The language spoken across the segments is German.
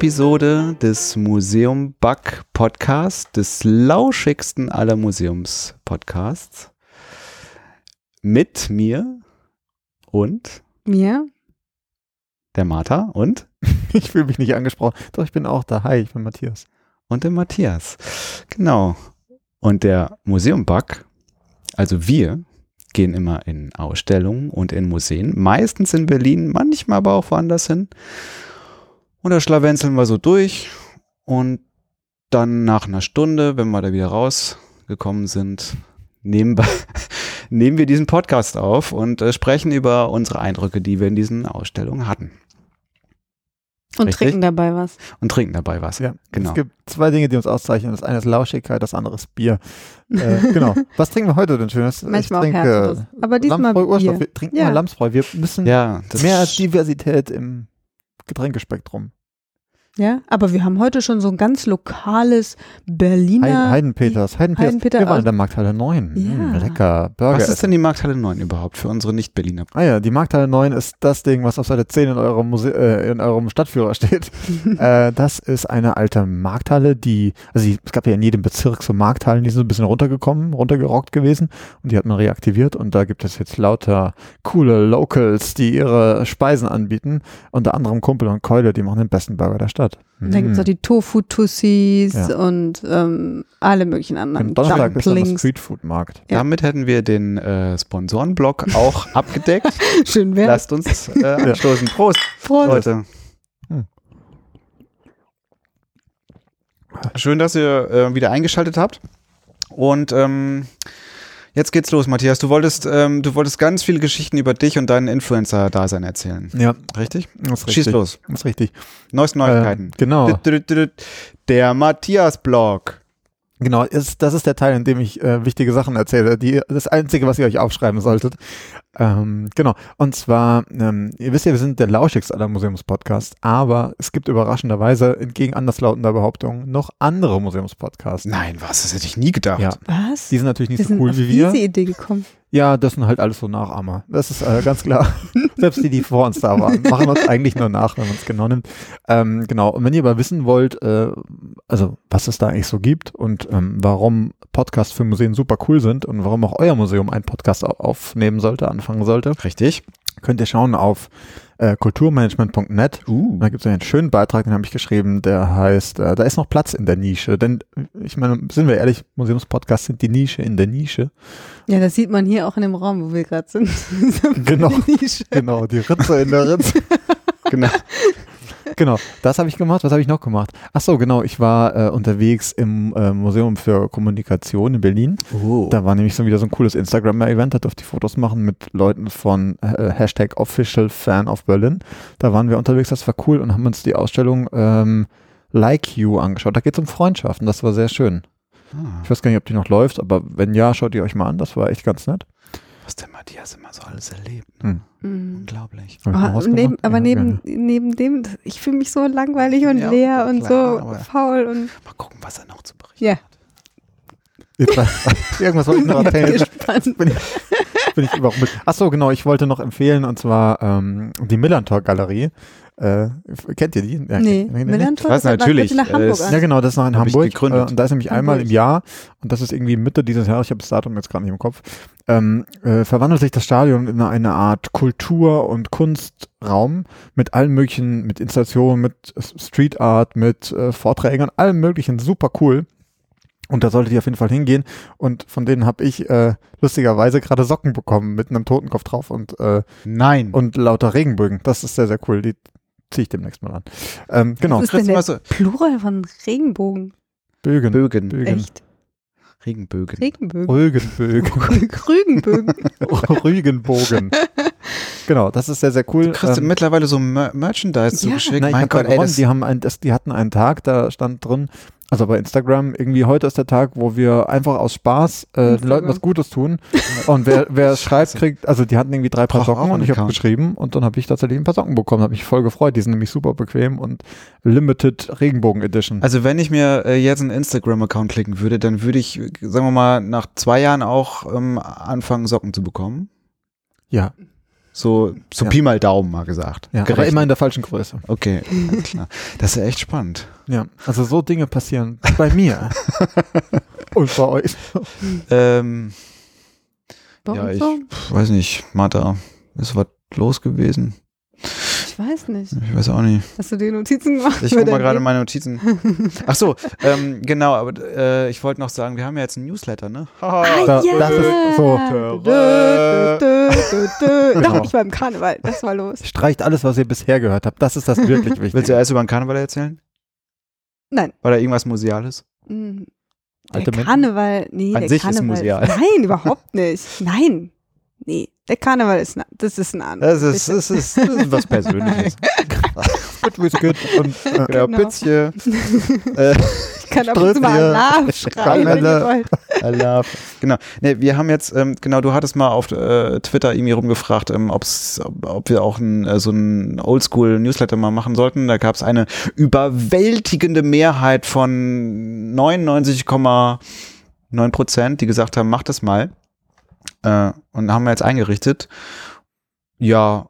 Episode des Museum Bug Podcast, des lauschigsten aller Museums-Podcasts. Mit mir und Mir? der Martha und Ich fühle mich nicht angesprochen. Doch, ich bin auch da. Hi, ich bin Matthias. und dem Matthias. Genau. Und der Museum Bug, also wir, gehen immer in Ausstellungen und in Museen, meistens in Berlin, manchmal aber auch woanders hin. Und da schlawenzeln wir so durch und dann nach einer Stunde, wenn wir da wieder rausgekommen sind, nehmen wir, nehmen wir diesen Podcast auf und äh, sprechen über unsere Eindrücke, die wir in diesen Ausstellungen hatten. Und Richtig? trinken dabei was. Und trinken dabei was. Ja, Genau. Es gibt zwei Dinge, die uns auszeichnen. Das eine ist Lauschigkeit, das andere ist Bier. Äh, genau. Was trinken wir heute denn schönes? Manchmal auch ich trinke Härteres. Aber diesmal Lamsbräu Bier. Urstoff. Wir trinken Ja. mal Lamsbräu. Wir müssen Ja, mehr Diversität im Getränkespektrum. Ja, aber wir haben heute schon so ein ganz lokales Berliner. Heiden, Heidenpeters. Heidenpeters. Heidenpeter Wir waren in der Markthalle 9. Ja. Mm, lecker. Burger. Was ist denn die Markthalle 9 überhaupt für unsere Nicht-Berliner? Ah ja, die Markthalle 9 ist das Ding, was auf Seite 10 in eurem, Muse äh, in eurem Stadtführer steht. äh, das ist eine alte Markthalle, die, also die, es gab ja in jedem Bezirk so Markthallen, die sind so ein bisschen runtergekommen, runtergerockt gewesen und die hat man reaktiviert und da gibt es jetzt lauter coole Locals, die ihre Speisen anbieten. Unter anderem Kumpel und Keule, die machen den besten Burger der Stadt. Und dann gibt es auch die Tofu-Tussis Ja. und ähm, alle möglichen anderen Am Donnerstag ist dann. Streetfood-Markt. Ja. Damit hätten wir den äh, Sponsorenblock auch abgedeckt. Schön wär's. Lasst uns äh, anstoßen. Prost, Prost. Leute. Hm. Schön, dass ihr äh, wieder eingeschaltet habt. Und ähm, jetzt geht's los, Matthias. Du wolltest, ähm, du wolltest ganz viele Geschichten über dich und dein Influencer-Dasein erzählen. Ja, Richtig? das Schieß richtig. los. Das ist richtig. Neueste Neuigkeiten. Äh, genau. Der Matthias-Blog. Genau, ist, das ist der Teil, in dem ich äh, wichtige Sachen erzähle. Die, das Einzige, was ihr euch aufschreiben solltet. Ähm, genau. Und zwar, ähm, ihr wisst ja, wir sind der lauschigste aller Museumspodcasts, aber es gibt überraschenderweise, entgegen anderslautender Behauptungen, noch andere Museumspodcasts. Nein, was? Das hätte ich nie gedacht. Ja. Was? Die sind natürlich wir nicht so sind cool auf wie wir. diese Idee gekommen. Ja, das sind halt alles so Nachahmer. Das ist äh, ganz klar. Selbst die, die vor uns da waren, machen uns eigentlich nur nach, wenn man es genau nimmt. Ähm, genau. Und wenn ihr aber wissen wollt, äh, also was es da eigentlich so gibt und ähm, warum Podcasts für Museen super cool sind und warum auch euer Museum einen Podcast au- aufnehmen sollte, anfangen sollte, Richtig? könnt ihr schauen auf äh, kulturmanagement.net. Uh. Da gibt es einen schönen Beitrag, den habe ich geschrieben, der heißt, äh, da ist noch Platz in der Nische. Denn ich meine, sind wir ehrlich, Museumspodcasts sind die Nische in der Nische. Ja, das sieht man hier auch in dem Raum, wo wir gerade sind. Genau. Nische. Genau, die Ritze in der Ritze. Genau. Genau, das habe ich gemacht. Was habe ich noch gemacht? Ach so, genau, ich war äh, unterwegs im äh, Museum für Kommunikation in Berlin. Oh. Da war nämlich so wieder so ein cooles Instagram-Event, da durfte ich Fotos machen mit Leuten von äh, Hashtag Official Fan of Berlin. Da waren wir unterwegs, das war cool und haben uns die Ausstellung ähm, Like You angeschaut. Da geht es um Freundschaften, das war sehr schön. Ah, Ich weiß gar nicht, ob die noch läuft, aber wenn ja, schaut ihr euch mal an, das war echt ganz nett. Was der Matthias immer so alles erlebt. Hm. Mhm. Unglaublich. Ausgemacht? neben, aber Ja, neben, neben dem, ich fühle mich so langweilig und Ja, leer und klar, so faul und Mal gucken, was er noch zu berichten Ja. hat. Irgendwas wollte ich noch erzählen. gespannt. bin ich, bin ich überrumpelt. Ach so, genau, ich wollte noch empfehlen, und zwar ähm, die Millantor-Galerie. Äh, kennt ihr die? Ja, Nee, nee, nee. Das natürlich, nach äh, Hamburg ist- an. Ja, genau, das ist noch in Hamburg. gegründet. Äh, und da ist nämlich einmal im Hamburg. Jahr, und das ist irgendwie Mitte dieses Jahres, ich habe das Datum jetzt gerade nicht im Kopf, ähm, äh, verwandelt sich das Stadion in eine Art Kultur- und Kunstraum mit allen möglichen, mit Installationen, mit Street Art, mit äh, Vorträgen allem möglichen, super cool. Und da solltet ihr auf jeden Fall hingehen. Und von denen habe ich äh, lustigerweise gerade Socken bekommen mit einem Totenkopf drauf und, äh, Nein. und lauter Regenbögen. Das ist sehr, sehr cool. Die ziehe ich demnächst mal an. Ähm, genau. Was ist denn der Plural von Regenbogen? Bögen. Bögen. Bögen. Echt? Regenbögen. Regenbögen. Rügenbögen. Rügenbögen. Rügenbogen. genau, das ist sehr, sehr cool. Du kriegst Ähm, mittlerweile so Mer Merchandise Ja. zugeschickt. nein, ich mein Gott, ey, das, die, haben ein, das, die hatten einen Tag, da stand drin, also bei Instagram, irgendwie heute ist der Tag, wo wir einfach aus Spaß äh, den. Leuten was Gutes tun. Und wer, wer es schreibt, kriegt, also die hatten irgendwie drei Paar Socken und ich habe geschrieben und dann habe ich tatsächlich ein paar Socken bekommen, habe mich voll gefreut. Die sind nämlich super bequem und Limited Regenbogen Edition. also wenn ich mir äh, jetzt einen Instagram-Account klicken würde, dann würde ich, sagen wir mal, nach zwei Jahren auch ähm, anfangen, Socken zu bekommen. Ja, So, so Ja. Pi mal Daumen mal gesagt. ja aber Gerechnet. immer in der falschen Größe. Okay, klar. Das ist ja echt spannend. Ja, also so Dinge passieren bei mir und bei euch. Ähm, Bei ja, ich so? weiß nicht, Martha, ist was los gewesen? Ich weiß nicht. Ich weiß auch nicht. Hast du dir Notizen gemacht? Ich für guck mal gerade meine Notizen. Ach so, ähm, genau, aber äh, ich wollte noch sagen, wir haben ja jetzt einen Newsletter, ne? Ah, Da- ja. das ist so. Dö. Genau. Doch, ich war im Karneval. Das war los. Streicht alles, was ihr bisher gehört habt. Das ist das wirklich Willst du erst über den Karneval erzählen? Nein. War da irgendwas Museales? Hm. Alte Der? Karneval, nee, An der sich ist Karneval. museal. Nein, überhaupt nicht. Nein. Nee, der Karneval ist, na- das ist ein anderes. Das ist, das ist, das ist was Persönliches. Gut, es geht. Und, äh, Genau. Pützchen. äh, ich kann auch jetzt mal. Alarm schreien, wenn ihr Karneval. wollt. Allah. Genau. Nee, wir haben jetzt, ähm, genau, du hattest mal auf äh, Twitter irgendwie rumgefragt, ähm, ob's, ob, ob wir auch ein, äh, so ein Oldschool-Newsletter mal machen sollten. Da gab es eine überwältigende Mehrheit von 99,9 Prozent, die gesagt haben, macht das mal. Äh, und haben wir jetzt eingerichtet. Ja,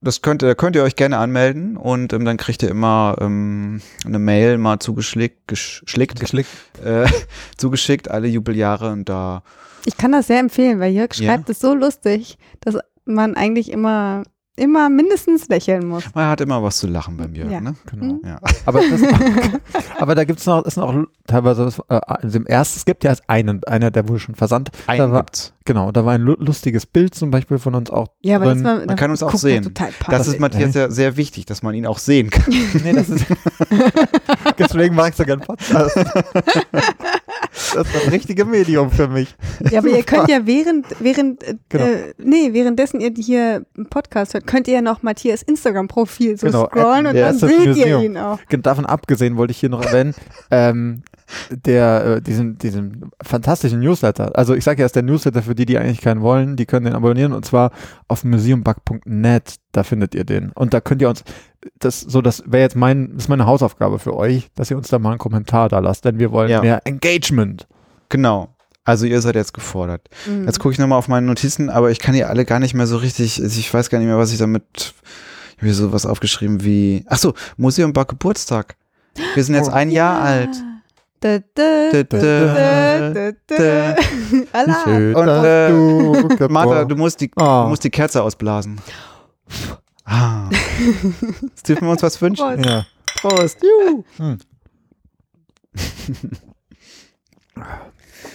das könnt, ihr- könnt ihr euch gerne anmelden und ähm, dann kriegt ihr immer ähm, eine Mail mal zugeschickt, geschickt, geschlickt. äh, zugeschickt, alle Jubeljahre und da, Ich kann das sehr empfehlen, weil Jörg Ja? schreibt es so lustig, dass man eigentlich immer, immer mindestens lächeln muss. man hat immer was zu lachen beim Jörg, Ja. ne? Genau. Mhm. Ja. Aber, das, aber da gibt es noch, ist noch teilweise, was, äh, also im ersten, es gibt ja einen, einer, der wurde schon versandt. Da Einen war, gibt's. genau, da war ein lu- lustiges Bild zum Beispiel von uns auch. Ja, aber das drin. war, Man kann uns auch sehen. Das ist Matthias ja sehr wichtig, dass man ihn auch sehen kann. Nee, das ist. Deswegen mache ich sogar einen Podcast. Das ist das richtige Medium für mich. Ja, aber ihr könnt ja während, während, äh, Genau. äh, nee, währenddessen ihr hier einen Podcast hört, könnt ihr ja noch Matthias Instagram-Profil so Genau, scrollen at- und dann seht ihr Museum. ihn auch. Davon abgesehen wollte ich hier noch erwähnen, ähm, der, äh, diesen, diesen fantastischen Newsletter. Also ich sage ja, es ist der Newsletter für die, die eigentlich keinen wollen, die können den abonnieren und zwar auf museumbug.net, da findet ihr den. Und da könnt ihr uns, das, so, das wäre jetzt mein, das ist meine Hausaufgabe für euch, dass ihr uns da mal einen Kommentar da lasst, denn wir wollen Ja. mehr Engagement. Genau. Also ihr seid jetzt gefordert. Mhm. Jetzt gucke ich nochmal auf meine Notizen, aber ich kann die alle gar nicht mehr so richtig, also ich weiß gar nicht mehr, was ich damit, ich habe hier sowas aufgeschrieben wie, ach so, Museum Bug Geburtstag. Wir sind jetzt Oh. ein Jahr alt. Da, da, da. Schön, Und, äh, du Martha, du musst die, Ah. du musst die Kerze ausblasen. Ah. Jetzt dürfen wir uns was wünschen. Prost. ja. Prost. Juhu. Hm.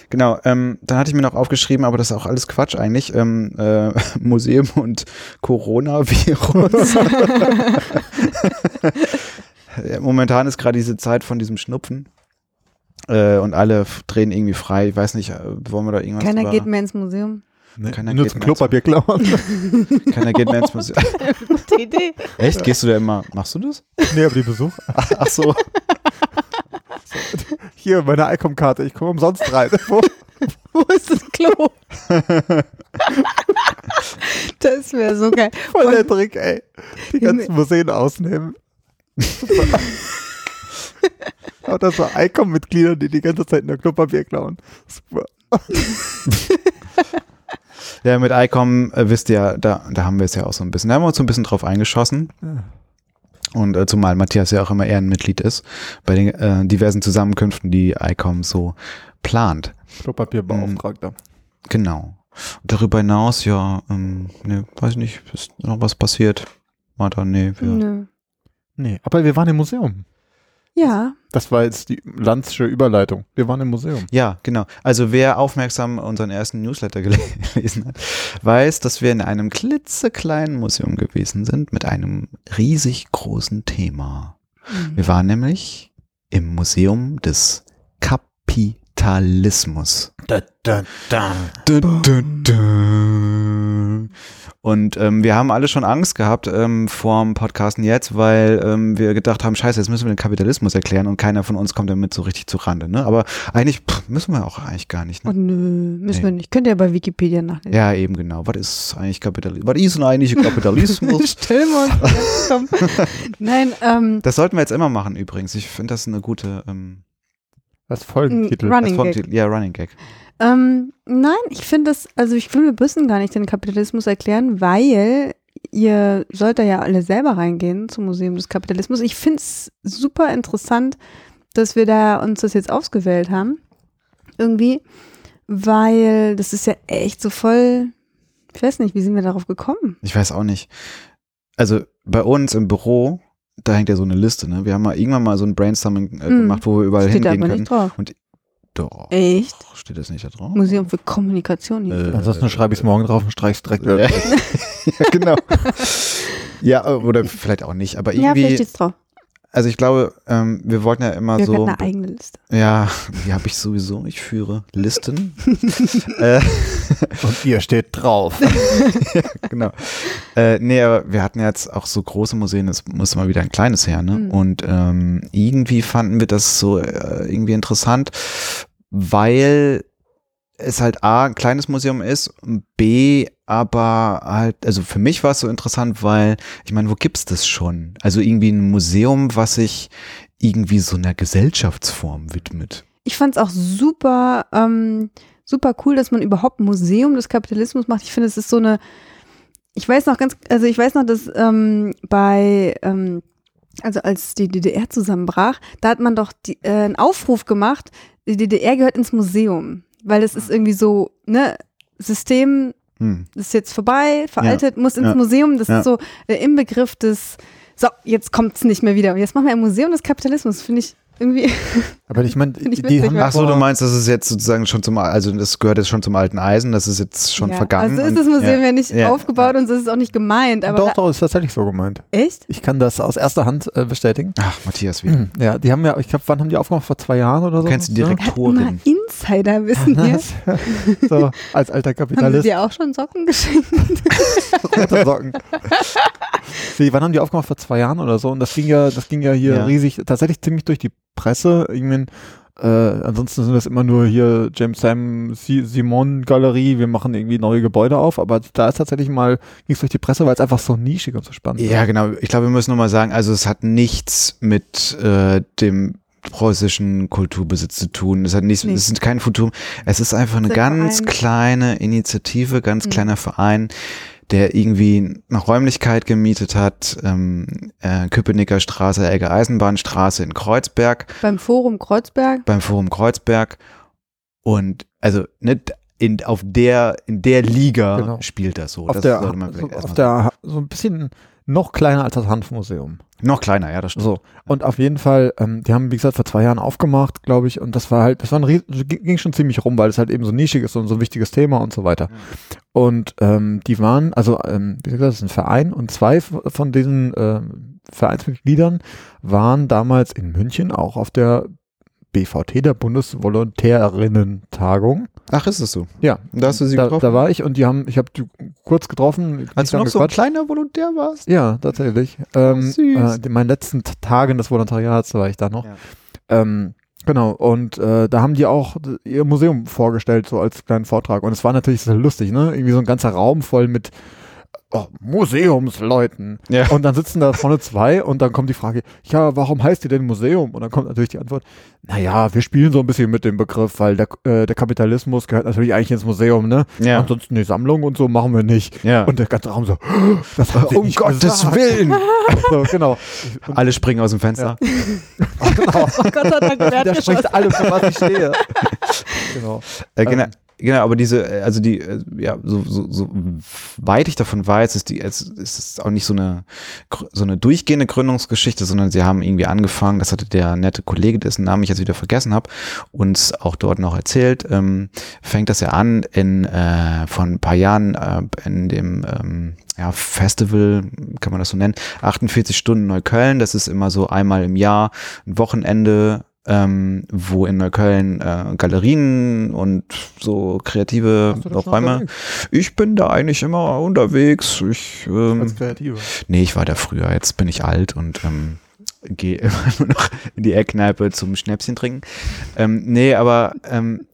Genau, ähm, dann hatte ich mir noch aufgeschrieben, aber das ist auch alles Quatsch eigentlich. Ähm, äh, Museum und Coronavirus. Ja, Momentan ist gerade diese Zeit von diesem Schnupfen. Äh, und alle drehen irgendwie frei. Ich weiß nicht, äh, wollen wir da irgendwas Keiner drüber- geht mehr ins Museum. Nee, Keiner nur geht zum mehr Klopapier klauen. Keiner geht mehr ins Museum. Gute Idee. Echt? Gehst du da immer? Machst du das? nee, aber die Besuch. Ach so. Hier, meine Icom-Karte, ich komme umsonst rein. Wo? Wo ist das Klo? das wäre so geil. Voll der Trick, ey. Die ganzen Museen ausnehmen. Oder so Icom-Mitglieder, die die ganze Zeit nur Klopapier klauen. Super. Ja, mit ICOM äh, wisst ihr, da, da haben wir es ja auch so ein bisschen. Da haben wir uns so ein bisschen drauf eingeschossen. Ja. Und äh, zumal Matthias ja auch immer Ehrenmitglied ist bei den äh, diversen Zusammenkünften, die ICOM so plant. Klopapierbeauftragter. Genau. Und darüber hinaus, ja, ähm, ne, weiß ich nicht, ist noch was passiert? Martha, nee, wir, Nö. Nee, aber wir waren im Museum. Ja, Das war jetzt die Landsche Überleitung. Wir waren im Museum. Ja, genau. Also wer aufmerksam unseren ersten Newsletter gele- gelesen hat, weiß, dass wir in einem klitzekleinen Museum gewesen sind mit einem riesig großen Thema. Wir waren nämlich im Museum des Kapitalismus. Da, da, da. Und ähm, wir haben alle schon Angst gehabt ähm, vorm Podcasten jetzt, weil ähm, wir gedacht haben, scheiße, jetzt müssen wir den Kapitalismus erklären und keiner von uns kommt damit so richtig zu Rande. Ne? Aber eigentlich pff, müssen wir auch eigentlich gar nicht. Ne? Und nö, müssen Nee. wir nicht. Könnt ihr bei Wikipedia nachlesen. Ja, eben genau. Was ist eigentlich Kapitalismus? Was ist denn eigentlich Kapitalismus? Jetzt komm. Nein, ähm, das sollten wir jetzt immer machen übrigens. Ich finde das eine gute, ähm, Das Folgentitel. Running Das vom Gag. Titel- Ja, Running Gag. Ähm, nein, ich finde das, also ich finde, wir müssen gar nicht den Kapitalismus erklären, weil ihr sollt da ja alle selber reingehen zum Museum des Kapitalismus. Ich finde es super interessant, dass wir da uns das jetzt ausgewählt haben. Irgendwie, weil das ist ja echt so voll, ich weiß nicht, wie sind wir darauf gekommen? Ich weiß auch nicht. Also bei uns im Büro, da hängt ja so eine Liste, ne? Wir haben mal irgendwann mal so ein Brainstorming äh, Mhm. gemacht, wo wir überall Steht hingehen können. nicht drauf. Doch. Echt? Steht das nicht da drauf? Museum für Kommunikation. Äh, Ansonsten schreibe ich es morgen drauf und streich's direkt. Ja, ja genau. ja, oder vielleicht auch nicht, aber ja, vielleicht irgendwie, steht's drauf. also ich glaube, ähm, wir wollten ja immer Wir so, eine eigene Liste. ja, die habe ich sowieso, ich führe Listen. äh, Und ihr steht drauf. genau. Äh, nee, aber wir hatten jetzt auch so große Museen, es muss mal wieder ein kleines her, ne? Mhm. Und ähm, irgendwie fanden wir das so äh, irgendwie interessant, weil es halt A, ein kleines Museum ist, B, aber halt, also für mich war es so interessant, weil, ich meine, wo gibt's das schon? Also irgendwie ein Museum, was sich irgendwie so einer Gesellschaftsform widmet. Ich fand es auch super, ähm, super cool, dass man überhaupt ein Museum des Kapitalismus macht. Ich finde, es ist so eine, ich weiß noch ganz, also ich weiß noch, dass ähm, bei, ähm, also als die DDR zusammenbrach, da hat man doch die, äh, einen Aufruf gemacht, die DDR gehört ins Museum, weil es ist irgendwie so, ne, System Hm. ist jetzt vorbei, veraltet, muss ins Ja. Museum. Das Ja. ist so der Inbegriff des, so, jetzt kommt's nicht mehr wieder. Und jetzt machen wir ein Museum des Kapitalismus. Finde ich irgendwie, Aber ich meine, die haben Ach so, du meinst, das ist jetzt sozusagen schon zum, also das gehört jetzt schon zum alten Eisen, das ist jetzt schon ja. vergangen. Also ist das Museum ja, nicht ja, aufgebaut und so ist es auch nicht gemeint. Aber doch, doch, ist tatsächlich so gemeint. echt? Ich kann das aus erster Hand äh, bestätigen. Ach, Matthias, wie? Ja, die haben ja, ich glaube, wann haben die aufgemacht? Vor zwei Jahren oder so? Du kennst die Ja? Direktorin. Immer Insiderwissen hier. so, als alter Haben sie Kapitalist. dir auch schon Socken geschenkt? rote Socken. Sie, wann haben die aufgemacht? Vor zwei Jahren oder so? Und das ging ja, das ging ja hier Ja. riesig, tatsächlich ziemlich durch die Presse. Ich mein, äh, ansonsten sind das immer nur hier James Sam Si- Simon Galerie, wir machen irgendwie neue Gebäude auf, aber da ist tatsächlich mal, ging es durch die Presse, weil es einfach so nischig und so spannend Ja, genau. Ich glaube, wir müssen nur mal sagen, also es hat nichts mit äh, dem preußischen Kulturbesitz zu tun. Es hat nichts, Nee. es ist kein Futur. Es ist einfach eine ist ganz Verein. kleine Initiative, ganz Mhm. kleiner Verein, der irgendwie eine Räumlichkeit gemietet hat, ähm, äh, Köpenicker Straße, Elge Eisenbahnstraße in Kreuzberg, Beim Forum Kreuzberg. beim Forum Kreuzberg. Und also ne, in, auf der, in der Liga Genau. spielt das so. Auf das der, sollte man so, auf erstmal der, so ein bisschen noch kleiner als das Hanfmuseum. Noch kleiner, ja, das stimmt. So. Und auf jeden Fall, ähm, die haben, wie gesagt, vor zwei Jahren aufgemacht, glaube ich, und das war halt, das war ein ries- ging ging schon ziemlich rum, weil es halt eben so nischig ist und so ein wichtiges Thema und so weiter. Und ähm, die waren, also, ähm, wie gesagt, das ist ein Verein und zwei von diesen ähm, Vereinsmitgliedern waren damals in München auch auf der BVT, der Bundesvolontärerinnen-Tagung. Ach, ist es so? Ja, Da hast du sie da, getroffen? da war ich und die haben, ich habe die kurz getroffen. Als du noch so ein kleiner Volontär warst? Ja, tatsächlich. Ähm, süß. äh, in meinen letzten Tagen des Volontariats war ich da noch. Ja. Ähm, genau, und äh, da haben die auch ihr Museum vorgestellt, so als kleinen Vortrag. Und es war natürlich sehr lustig, ne? Irgendwie so ein ganzer Raum voll mit oh, Museumsleuten. Ja. Und dann sitzen da vorne zwei und dann kommt die Frage, ja, warum heißt ihr denn Museum? Und dann kommt natürlich die Antwort, naja, wir spielen so ein bisschen mit dem Begriff, weil der, äh, der Kapitalismus gehört natürlich eigentlich ins Museum, ne? Ja. Ansonsten die Sammlung und so machen wir nicht. ja. Und der ganze Raum so, das haben sie um nicht Gottes gesagt. Willen! So, genau. Und, Alle springen aus dem Fenster. genau. Oh Gott sei Dank Der spricht alle, für was ich stehe. genau. Äh, genau, Ähm. Genau, aber diese, äh, also die, äh, ja, so, so, so weit ich davon weiß, ist die, es es ist auch nicht so eine, so eine durchgehende Gründungsgeschichte, sondern sie haben irgendwie angefangen, das hatte der nette Kollege, dessen Namen ich jetzt wieder vergessen habe, uns auch dort noch erzählt, ähm, fängt das ja an in, äh, von ein paar Jahren äh, in dem, ähm, ja, Festival, kann man das so nennen, 48 Stunden Neukölln, das ist immer so einmal im Jahr, ein Wochenende, ähm, wo in Neukölln äh, Galerien und so kreative Räume. Ich bin da eigentlich immer unterwegs. Ich, ähm, Als Kreative. nee, ich war da früher. Jetzt bin ich alt und ähm, gehe immer nur noch in die Eckkneipe zum Schnäpschen trinken. Ähm, nee, aber ähm,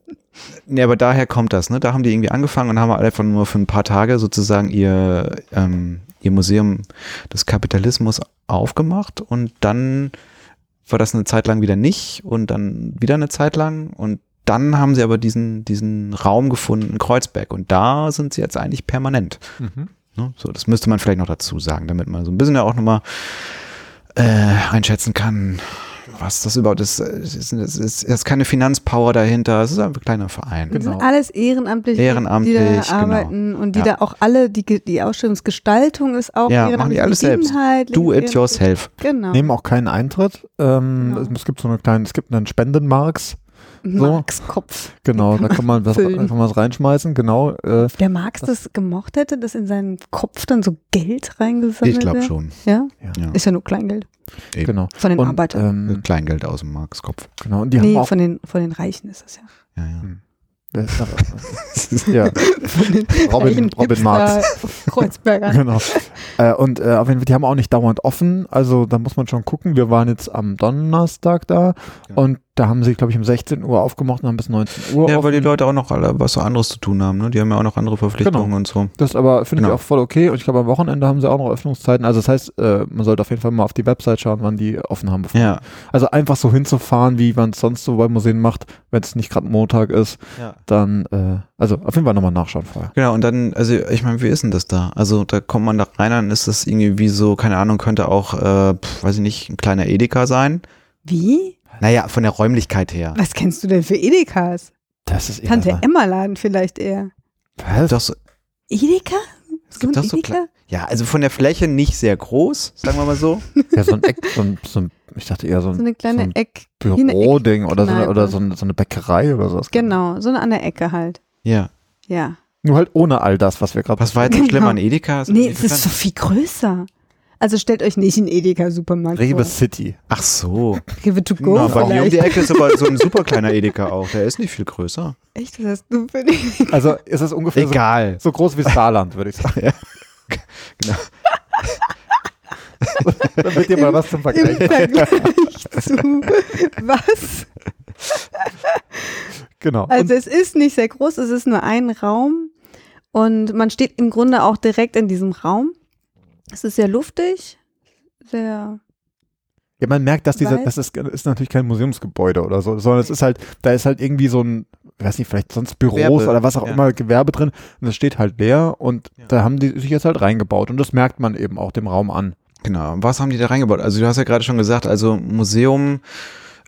nee, aber daher kommt das. Ne? Da haben die irgendwie angefangen und haben einfach nur für ein paar Tage sozusagen ihr ähm, ihr Museum des Kapitalismus aufgemacht und dann war das eine Zeit lang wieder nicht und dann wieder eine Zeit lang und dann haben sie aber diesen, diesen Raum gefunden, Kreuzberg und da sind sie jetzt eigentlich permanent. Mhm. Ne? So, das müsste man vielleicht noch dazu sagen, damit man so ein bisschen ja auch nochmal äh, einschätzen kann, was das überhaupt ist. Es ist, ist, es ist keine Finanzpower dahinter, es ist ein kleiner Verein. Das Genau. sind alles Ehrenamtliche, Ehrenamtlich, die da genau. arbeiten und die Ja. da auch alle, die, die Ausstellungsgestaltung ist auch Ja, machen ehrenamtlich. die alles selbst. Inhaltlich Do it yourself. Genau. Nehmen auch keinen Eintritt. Ähm, Genau. Es gibt so eine kleine, es gibt einen Spendenmarks. So. Marx Kopf. Genau, da kann man was, kann man was reinschmeißen. Genau. Äh, Der Marx das gemocht hätte, dass in seinen Kopf dann so Geld reingesammelt Ich glaube schon. Ja? Ja. Ist ja nur Kleingeld. Eben. genau. Von den Und, Arbeitern. ähm, Kleingeld aus dem Markskopf. genau. Und die nee, haben auch. von den, von den Reichen ist das ja. Ja, ja. ja, Von den Robin, reichen Robin Marx. Kreuzberger. Genau. Äh, und äh, auf jeden Fall, die haben auch nicht dauernd offen. Also da muss man schon gucken. Wir waren jetzt am Donnerstag da Ja. und da haben sie, glaube ich, um 16 Uhr aufgemacht und haben bis 19 Uhr Ja, offen. weil die Leute auch noch alle was anderes zu tun haben. Ne? Die haben ja auch noch andere Verpflichtungen Genau. und so. Das aber finde Genau. ich auch voll okay. Und ich glaube, am Wochenende haben sie auch noch Öffnungszeiten. Also das heißt, äh, man sollte auf jeden Fall mal auf die Website schauen, wann die offen haben. Ja. Also einfach so hinzufahren, wie man es sonst so bei Museen macht, wenn es nicht gerade Montag ist, ja. dann, äh, also auf jeden Fall nochmal nachschauen vorher. Genau, und dann, also ich meine, wie ist denn das da? Also da kommt man da rein, dann ist das irgendwie wie so, keine Ahnung, könnte auch, äh, pf, weiß ich nicht, ein kleiner Edeka sein. Wie? Naja, von der Räumlichkeit her. Was kennst du denn für Edekas? Das ist Tante Emma-Laden vielleicht eher. Was? Doch so, Edeka? es gibt doch so Edeka? klein, ja, also von der Fläche nicht sehr groß, sagen wir mal so. Ja, so ein Eck, so ein, so ein ich dachte eher so So ein eine kleine so ein Eck. Büroding oder, so eine, oder so eine, so eine Bäckerei oder sowas. Genau, so eine an der Ecke halt. Ja. Ja. Nur halt ohne all das, was wir gerade Was war jetzt so Genau. schlimm an Edeka? Nee, es ist so viel größer. Also stellt euch nicht einen Edeka-Supermarkt Rewe vor. City. Ach so. Rewe to go Na, Bei mir um die Ecke ist aber so ein super kleiner Edeka auch. Der ist nicht viel größer. Echt, was hast du für Edeka? Also ist es ungefähr so, Egal. so groß wie Saarland, würde ich sagen. Genau. Damit ihr mal was zum Im Vergleich Vergleich zu was? Genau. Also es ist nicht sehr groß, es ist nur ein Raum und man steht im Grunde auch direkt in diesem Raum. Es ist sehr luftig, sehr Ja, man merkt, dass dieser, das ist, ist natürlich kein Museumsgebäude oder so, sondern es ist halt, da ist halt irgendwie so ein, ich weiß nicht, vielleicht sonst Büros Gewerbe, oder was auch ja. immer, Gewerbe drin und das steht halt leer und Ja. da haben die sich jetzt halt reingebaut und das merkt man eben auch dem Raum an. Genau. Was haben die da reingebaut? Also du hast ja gerade schon gesagt, also Museum,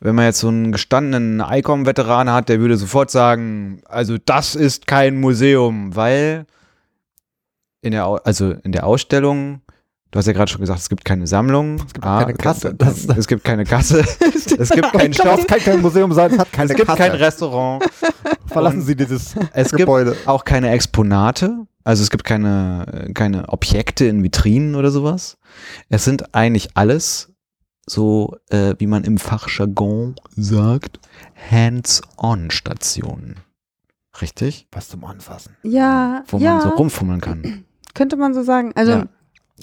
wenn man jetzt so einen gestandenen ICOM-Veteran hat, der würde sofort sagen, also das ist kein Museum, weil in der, also in der Ausstellung, du hast ja gerade schon gesagt, es gibt keine Sammlung. Es gibt keine Kasse. Das- es gibt keine Kasse. es gibt keinen Das Stoff. kann kein Museum sein, es hat keine Es gibt Kasse. kein Restaurant. Verlassen Sie dieses Es gibt Gebäude. auch keine Exponate. Also es gibt keine, keine Objekte in Vitrinen oder sowas. Es sind eigentlich alles so, äh, wie man im Fachjargon sagt, Hands-on-Stationen. Richtig? Was zum Anfassen. ja, Wo ja, man so rumfummeln kann. könnte man so sagen. Also Ja.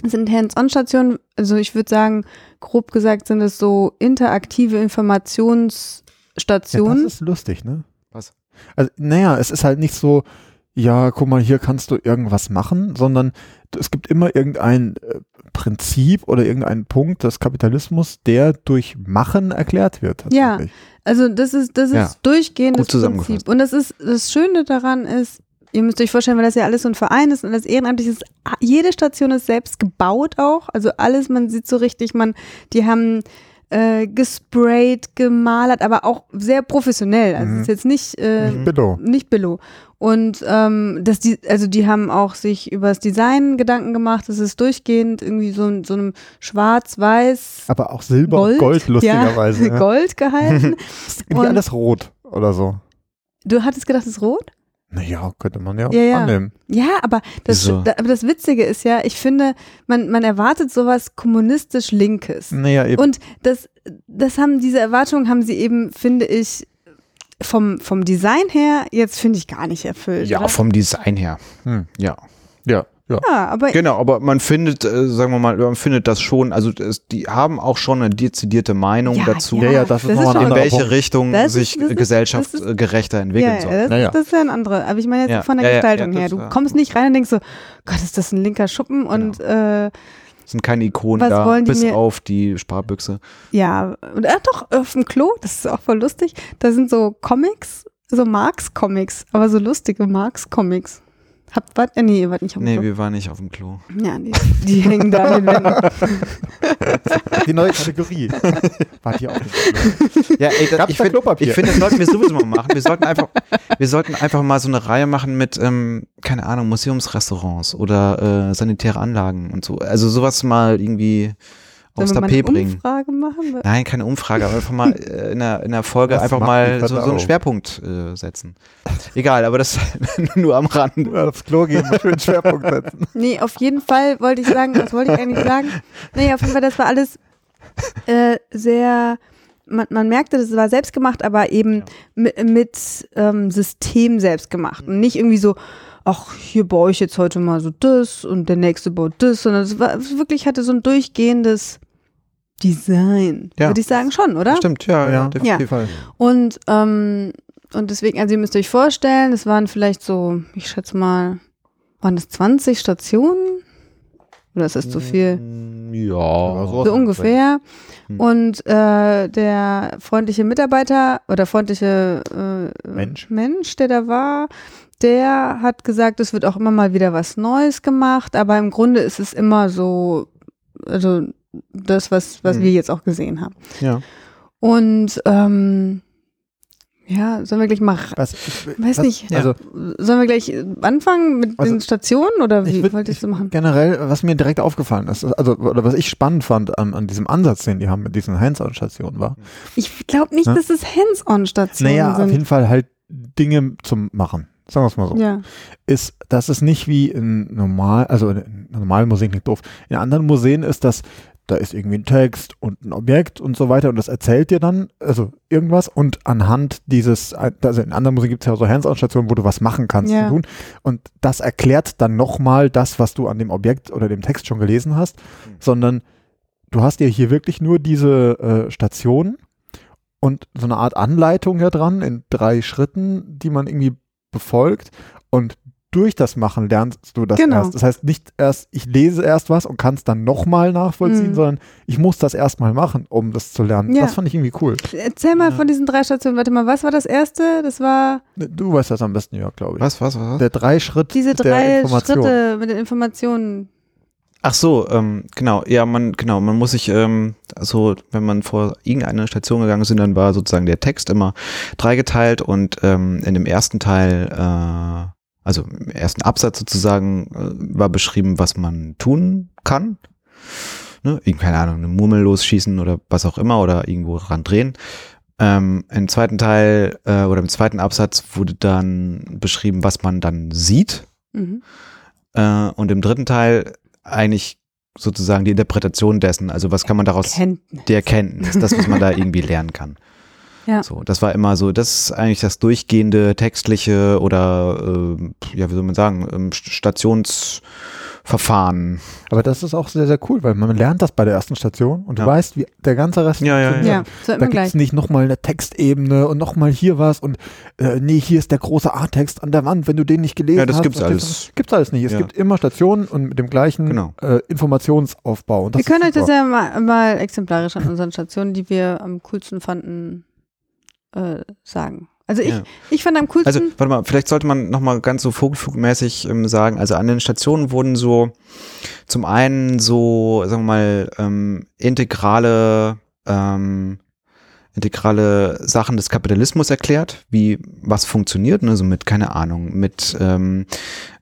Sind Hands-on-Stationen, also ich würde sagen, grob gesagt sind es so interaktive Ja, Informationsstationen. das ist lustig, ne? Was? Also, naja, es ist halt nicht so, ja, guck mal, hier kannst du irgendwas machen, sondern es gibt immer irgendein äh, Prinzip oder irgendeinen Punkt des Kapitalismus, der durch Machen erklärt wird. Ja. Also das ist, das ist Ja, durchgehendes gut zusammengefasst. Prinzip. Und das ist, das Schöne daran ist, ihr müsst euch vorstellen, weil das ja alles so ein Verein ist und alles ehrenamtlich ist, jede Station ist selbst gebaut auch. Also alles, man sieht so richtig, man, die haben äh, gesprayt, gemalert, aber auch sehr professionell. Also Mhm. es ist jetzt nicht, äh, Nicht Billo. nicht Billo. Und ähm, das die, also die haben auch sich über das Design Gedanken gemacht. Es ist durchgehend irgendwie so, so einem schwarz-weiß Aber auch Silber Gold, und Gold, lustigerweise. ja, Ja, Gold gehalten. Nicht und- alles rot oder so. Du hattest gedacht, es ist rot? Naja, könnte man ja, Ja, ja. annehmen. Ja, aber das, da, aber das Witzige ist ja, ich finde, man, man erwartet sowas kommunistisch-linkes. Naja, eben. Und das, das haben, diese Erwartungen haben sie eben, finde ich, vom, vom Design her jetzt, finde ich, gar nicht erfüllt. Ja, oder? vom Design her. Hm. Ja. ja, ja. ja, aber Genau, aber man findet, äh, sagen wir mal, man findet das schon, also es, die haben auch schon eine dezidierte Meinung Ja, dazu, Ja, ja, das ist nochmal ein schon- in welche Punkt. Richtung Das ist- sich das ist- Gesellschaft das ist- äh, entwickeln ja, soll. das, Ja, ja. das ist ja ein anderer. Aber ich meine jetzt Ja, von der Gestaltung ja, her. das Du kommst nicht rein und denkst so, Gott, ist das ein linker Schuppen und äh, Es sind keine Ikonen Was da, bis mir- auf die Sparbüchse. Ja, und äh, doch, auf dem Klo, das ist auch voll lustig. Da sind so Comics, so Marx-Comics, aber so lustige Marx-Comics. Habt, wart, äh, nee, ihr wart nicht auf dem Nee, Klo. wir waren nicht auf dem Klo. Ja, die, die hängen da an den Wänden. Die neue Kategorie. Wart ihr auch nicht? Ja, ey, das, ich da finde, ich find, das sollten wir sowieso mal machen. Wir sollten einfach, wir sollten einfach mal so eine Reihe machen mit, ähm, keine Ahnung, Museumsrestaurants oder äh, sanitäre Anlagen und so. Also sowas mal irgendwie mal Tapet eine bringen. Umfrage machen? Nein, keine Umfrage, aber einfach mal äh, in der, in der Folge Was einfach mal so, so einen? Schwerpunkt äh, setzen. Egal, aber das nur am Rand. Ja, aufs Klo gehen und schön Schwerpunkt setzen. Nee, auf jeden Fall wollte ich sagen, was wollte ich eigentlich sagen? Nee, auf jeden Fall, das war alles äh, sehr, man, man merkte, das war selbst gemacht, aber eben mit, mit ähm, System selbst gemacht. Und nicht irgendwie so, ach, hier baue ich jetzt heute mal so das und der nächste baut das, sondern es war es wirklich hatte so ein durchgehendes Design. Ja. Würde ich sagen schon, oder? Stimmt, ja, ja, Ja. definitiv. Fall. Und, ähm, und deswegen, also ihr müsst euch vorstellen, es waren vielleicht so, ich schätze mal, waren das 20 Stationen? Oder ist das zu viel? Mm, Ja. so. So ungefähr. Hm. Und äh, der freundliche Mitarbeiter oder freundliche äh, Mensch. Mensch, der da war, der hat gesagt, es wird auch immer mal wieder was Neues gemacht, aber im Grunde ist es immer so, also das, was, was Hm. wir jetzt auch gesehen haben. Ja. Und ähm, ja, sollen wir gleich mal Was, ich, Weiß was, nicht. Also Sollen wir gleich anfangen mit Also, den Stationen oder wie würd- wolltest du machen? Generell, was mir direkt aufgefallen ist, also oder was ich spannend fand an, an diesem Ansatz, den die haben mit diesen Hands-on-Stationen war. Ich glaube nicht, Ja? dass es Hands-on-Stationen Naja, auf sind. jeden Fall halt Dinge zum Machen. Sagen wir es mal so. Ja, Ist, dass es nicht wie in normal, also in normalen Museen klingt doof. In anderen Museen ist das, da ist irgendwie ein Text und ein Objekt und so weiter und das erzählt dir dann, also irgendwas und anhand dieses, also in anderen Museen gibt es ja so Hands-on-Stationen, wo du was machen kannst Ja. und tun und das erklärt dann nochmal das, was du an dem Objekt oder dem Text schon gelesen hast, Mhm. sondern du hast ja hier wirklich nur diese äh, Stationen und so eine Art Anleitung ja dran in drei Schritten, die man irgendwie befolgt und durch das Machen lernst du das Genau. erst. Das heißt nicht erst, ich lese erst was und kann es dann nochmal nachvollziehen, Mhm. sondern ich muss das erstmal machen, um das zu lernen. Ja. Das fand ich irgendwie cool. Erzähl mal Ja. von diesen drei Stationen. Warte mal, was war das erste? Das war Du weißt das am besten, ja, glaube ich. Was, was, was? Der Drei-Schritt diese der drei. Schritte mit den Informationen. Ach so, ähm, genau, ja, man, genau, man muss sich, ähm, also wenn man vor irgendeine Station gegangen ist, dann war sozusagen der Text immer dreigeteilt und ähm, in dem ersten Teil, äh, also im ersten Absatz sozusagen, äh, war beschrieben, was man tun kann. Ne? Keine Ahnung, eine Murmel losschießen oder was auch immer oder irgendwo dran drehen. Ähm, Im zweiten Teil äh, oder im zweiten Absatz wurde dann beschrieben, was man dann sieht. Mhm. Äh, und im dritten Teil eigentlich sozusagen die Interpretation dessen, also was kann man daraus, Kenntnis. die Erkenntnis, das, was man da irgendwie lernen kann. Ja. So, das war immer so, das ist eigentlich das durchgehende textliche oder, äh, ja, wie soll man sagen, ähm, St- Stationsverfahren. Aber das ist auch sehr, sehr cool, weil man lernt das bei der ersten Station und du Ja. weißt, wie der ganze Rest Ja, ja, funktioniert. Ja, so Da gibt es nicht nochmal eine Textebene und nochmal hier was und äh, nee, hier ist der große A-Text an der Wand, wenn du den nicht gelesen Ja, das hast. gibt's alles. du? Gibt's alles nicht. Es Ja. gibt immer Stationen und mit dem gleichen Genau. äh, Informationsaufbau. Und das Wir können euch das ja mal, mal exemplarisch an unseren Stationen, die wir am coolsten fanden, äh, sagen. Also ich, Ja. ich fand am coolsten. Also, warte mal, vielleicht sollte man nochmal ganz so vogelflugmäßig ähm, sagen, also an den Stationen wurden so zum einen so, sagen wir mal, ähm, integrale, ähm, integrale Sachen des Kapitalismus erklärt, wie was funktioniert, ne, so mit, keine Ahnung, mit ähm,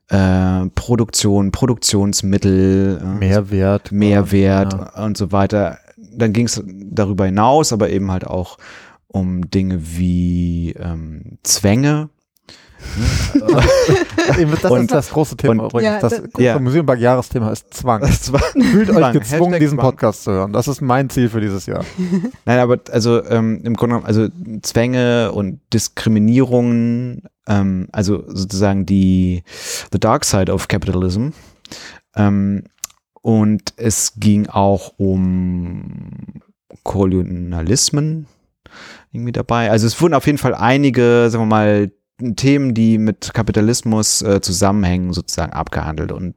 äh, Produktion, Produktionsmittel, äh, Mehrwert. Mehrwert Ja. und so weiter. Dann ging es darüber hinaus, aber eben halt auch um Dinge wie ähm, Zwänge. Das Und- ist das große Thema und- übrigens. Ja, das da- große Ja. Museum-Jahresthema ist Zwang. Das war, Fühlt euch Zwang. gezwungen, Hashtag diesen Zwang. Podcast zu hören. Das ist mein Ziel für dieses Jahr. Nein, aber also ähm, im Grunde genommen, also Zwänge und Diskriminierungen, ähm, also sozusagen die the dark side of capitalism. Ähm, und es ging auch um Kolonialismen irgendwie dabei. Also es wurden auf jeden Fall einige, sagen wir mal, Themen, die mit Kapitalismus äh, zusammenhängen, sozusagen abgehandelt und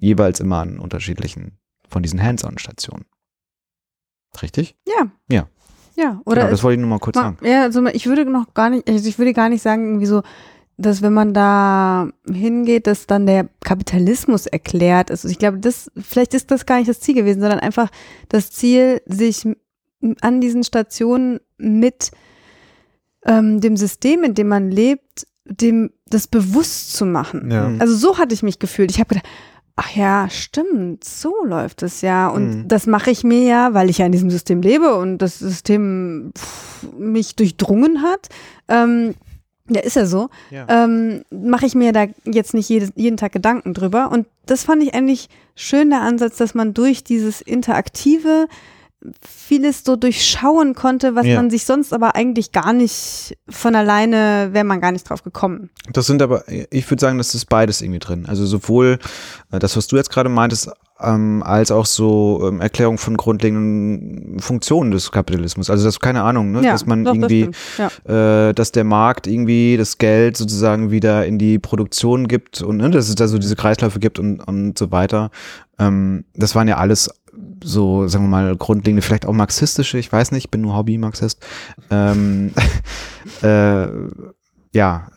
jeweils immer an unterschiedlichen von diesen Hands-on-Stationen. Richtig? Ja. Ja. Ja, oder genau, das wollte ich nur mal kurz Ma- sagen. Ja, also ich würde noch gar nicht, also ich würde gar nicht sagen, irgendwie so, dass wenn man da hingeht, dass dann der Kapitalismus erklärt ist. Also ich glaube, das, vielleicht ist das gar nicht das Ziel gewesen, sondern einfach das Ziel, sich an diesen Stationen mit ähm, dem System, in dem man lebt, dem das bewusst zu machen. Ja. Mhm. Also so hatte ich mich gefühlt. Ich habe gedacht, ach ja, stimmt, so läuft es ja. Und Mhm. das mache ich mir ja, weil ich ja in diesem System lebe und das System pff, mich durchdrungen hat. Ähm, ja, ist ja so. Ja. Ähm, mache ich mir da jetzt nicht jedes, jeden Tag Gedanken drüber. Und das fand ich eigentlich schön, der Ansatz, dass man durch dieses Interaktive vieles so durchschauen konnte, was Ja. man sich sonst aber eigentlich gar nicht von alleine, wäre man gar nicht drauf gekommen. Das sind aber, ich würde sagen, das ist beides irgendwie drin. Also sowohl äh, das, was du jetzt gerade meintest, ähm, als auch so ähm, Erklärung von grundlegenden Funktionen des Kapitalismus. Also das, keine Ahnung, ne? ja, dass man doch, irgendwie, das ja. äh, dass der Markt irgendwie das Geld sozusagen wieder in die Produktion gibt und ne, dass es da so diese Kreisläufe gibt und, und so weiter. Ähm, das waren ja alles so, sagen wir mal, grundlegende, vielleicht auch marxistische, ich weiß nicht, ich bin nur Hobby-Marxist. Ähm, äh, ja,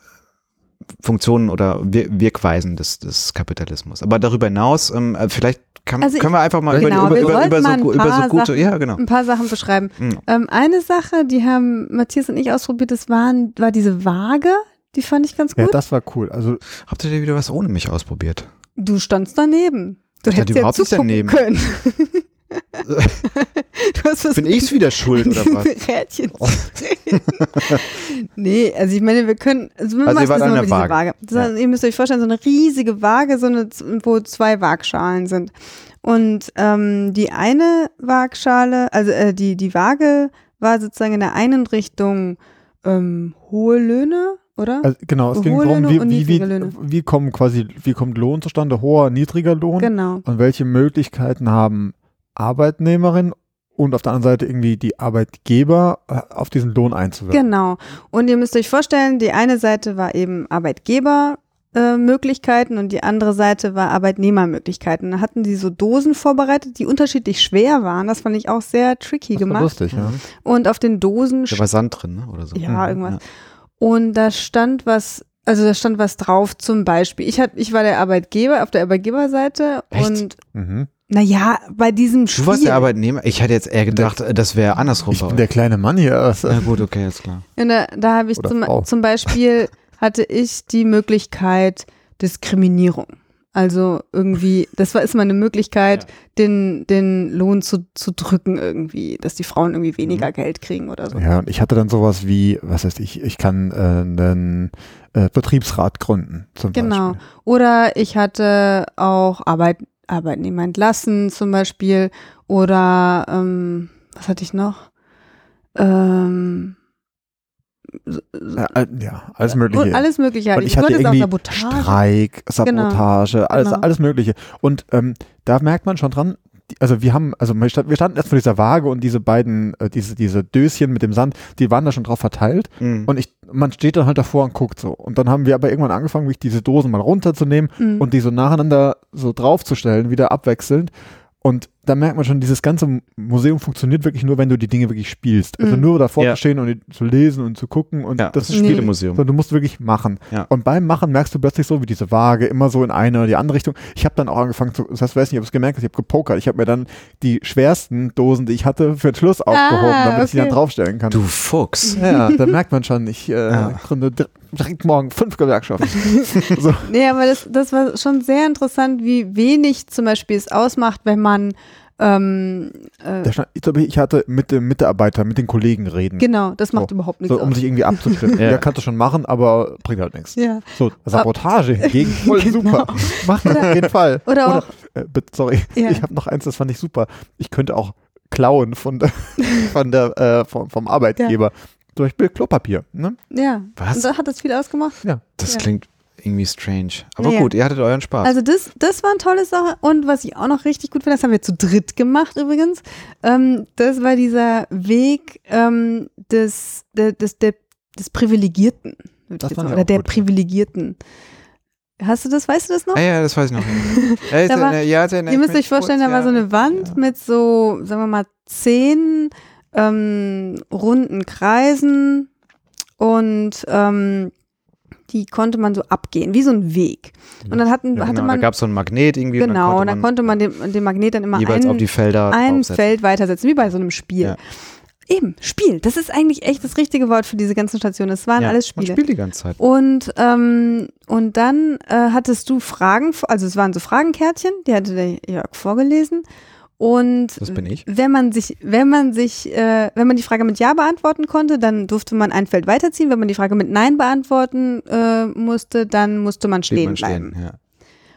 Funktionen oder Wir Wirkweisen des, des Kapitalismus. Aber darüber hinaus, ähm, äh, vielleicht kann, Also ich- können wir einfach mal Genau, über, über, über, so, über so paar gute, Sachen- ja genau. ein paar Sachen beschreiben. Mhm. Ähm, eine Sache, die haben Matthias und ich ausprobiert, das waren, war diese Waage. Die fand ich ganz Ja, gut. das war cool. Also Habt ihr wieder was ohne mich ausprobiert? du standst daneben. Du Ich hättest ja überhaupt nicht zugucken können. du hast was Bin ich's wieder schuld oder was? Rädchen. nee, also ich meine, wir können, also wir Also ihr machen das an mal der mit Waage. Waage. Das Ja. heißt, Ihr müsst euch vorstellen, so eine riesige Waage, so eine, wo zwei Waagschalen sind. Und ähm, die eine Waagschale, also äh, die, die Waage war sozusagen in der einen Richtung ähm, hohe Löhne, oder? Also genau, es ging darum, wie, wie, wie, wie kommen quasi, wie kommt Lohn zustande, hoher, niedriger Lohn genau. und welche Möglichkeiten haben Arbeitnehmerinnen und auf der anderen Seite irgendwie die Arbeitgeber äh, auf diesen Lohn einzuwirken. Genau. Und ihr müsst euch vorstellen, die eine Seite war eben Arbeitgeber. äh, Möglichkeiten und die andere Seite war Arbeitnehmermöglichkeiten. Da hatten sie so Dosen vorbereitet, die unterschiedlich schwer waren. Das fand ich auch sehr tricky Das war gemacht. lustig, ja. Und auf den Dosen Da war Sand drin, ne? Oder so. ja, Mhm, irgendwas. ja. Und da stand was, also da stand was drauf, zum Beispiel. Ich, hat, ich war der Arbeitgeber auf der Arbeitgeberseite Echt? und Mhm. naja, bei diesem Spiel. Du warst der Arbeitnehmer? Ich hätte jetzt eher gedacht, äh, das wäre andersrum. Ich bin der kleine Mann hier. Also, Na gut, okay, ist klar. Und da, da habe ich zum, zum Beispiel hatte ich die Möglichkeit Diskriminierung. Also irgendwie, das war ist mal eine Möglichkeit, den, den Lohn zu, zu drücken irgendwie, dass die Frauen irgendwie weniger Mhm. Geld kriegen oder so. ja, und ich hatte dann sowas wie, was heißt ich, ich kann äh, einen äh, Betriebsrat gründen, zum Genau. Beispiel. Oder ich hatte auch Arbeit, Arbeitnehmer entlassen zum Beispiel. Oder ähm, was hatte ich noch? Ähm, Ja, äh, ja, alles mögliche. und alles Mögliche. Weil Ich, ich hatte wollte es auch irgendwie Sabotage. Streik, Sabotage, alles, genau. alles Mögliche. Und ähm, da merkt man schon dran, also wir haben, also wir stand- wir standen erst vor dieser Waage und diese beiden, äh, diese, diese Döschen mit dem Sand, die waren da schon drauf verteilt. Mhm. Und ich, man steht dann halt davor und guckt so. Und dann haben wir aber irgendwann angefangen, wirklich diese Dosen mal runterzunehmen Mhm. und die so nacheinander so draufzustellen, wieder abwechselnd. Und da merkt man schon, dieses ganze Museum funktioniert wirklich nur, wenn du die Dinge wirklich spielst. Also Mhm. nur davor Ja. zu stehen und die zu lesen und zu gucken und ja, das das ist. Spielemuseum. so, du musst wirklich machen. Ja. Und beim Machen merkst du plötzlich so, wie diese Waage immer so in eine oder die andere Richtung. Ich habe dann auch angefangen zu, das heißt, ich weiß nicht, ob es gemerkt hast, ich habe gepokert. Ich habe mir dann die schwersten Dosen, die ich hatte, für den Schluss aufgehoben, damit ich die dann okay. draufstellen kann. Du Fuchs. Ja, da merkt man schon, ich äh, Ja. gründe dir- direkt morgen fünf Gewerkschaften. so. Nee, aber das, das war schon sehr interessant, wie wenig zum Beispiel es ausmacht, wenn man ähm, äh, stand, ich glaube, ich hatte mit dem Mitarbeiter, mit den Kollegen reden. genau, das macht So, überhaupt nichts So, um aus. sich irgendwie abzustimmen. Ja. ja. kannst du schon machen, aber bringt halt nichts. Ja. So, Sabotage hingegen voll Genau. super. Mach das auf jeden Fall. Oder auch- äh, bitte, sorry, Ja. ich habe noch eins, das fand ich super. Ich könnte auch klauen von der, von der, äh, vom, vom Arbeitgeber. Zum Beispiel Klopapier. Ne? Ja. Was? Und da hat das viel ausgemacht. Das Ja. klingt irgendwie strange. Aber Ja. gut, ihr hattet euren Spaß. Also das, das war eine tolle Sache. Und was ich auch noch richtig gut finde, das haben wir zu dritt gemacht übrigens, ähm, das war dieser Weg ähm, des, der, des, der, des Privilegierten. Oder der gut. Privilegierten. Hast du das, weißt du das noch? Ja, ja, das weiß ich noch. Ja, Da war- ja, Ihr müsst euch vorstellen, kurz, da war so eine Wand mit so, sagen wir mal, zehn ähm, runden Kreisen und ähm, die konnte man so abgehen, wie so ein Weg. Und dann hatten, Ja, hatte genau, man, da gab es so einen Magnet irgendwie. genau, und und dann konnte man den, den Magnet dann immer jeweils auf ein, die Felder ein. Feld weitersetzen, wie bei so einem Spiel. Ja. Eben, Spiel. Das ist eigentlich echt das richtige Wort für diese ganzen Stationen. Es waren Ja, alles Man Spiele. spielt die ganze Zeit. Und, ähm, und dann äh, hattest du Fragen, also es waren so Fragenkärtchen, die hatte der Jörg vorgelesen. Und Das bin ich. wenn man sich, wenn man sich, äh, wenn man die Frage mit Ja beantworten konnte, dann durfte man ein Feld weiterziehen. Wenn man die Frage mit Nein beantworten äh, musste, dann musste man stehen man bleiben. stehen, ja.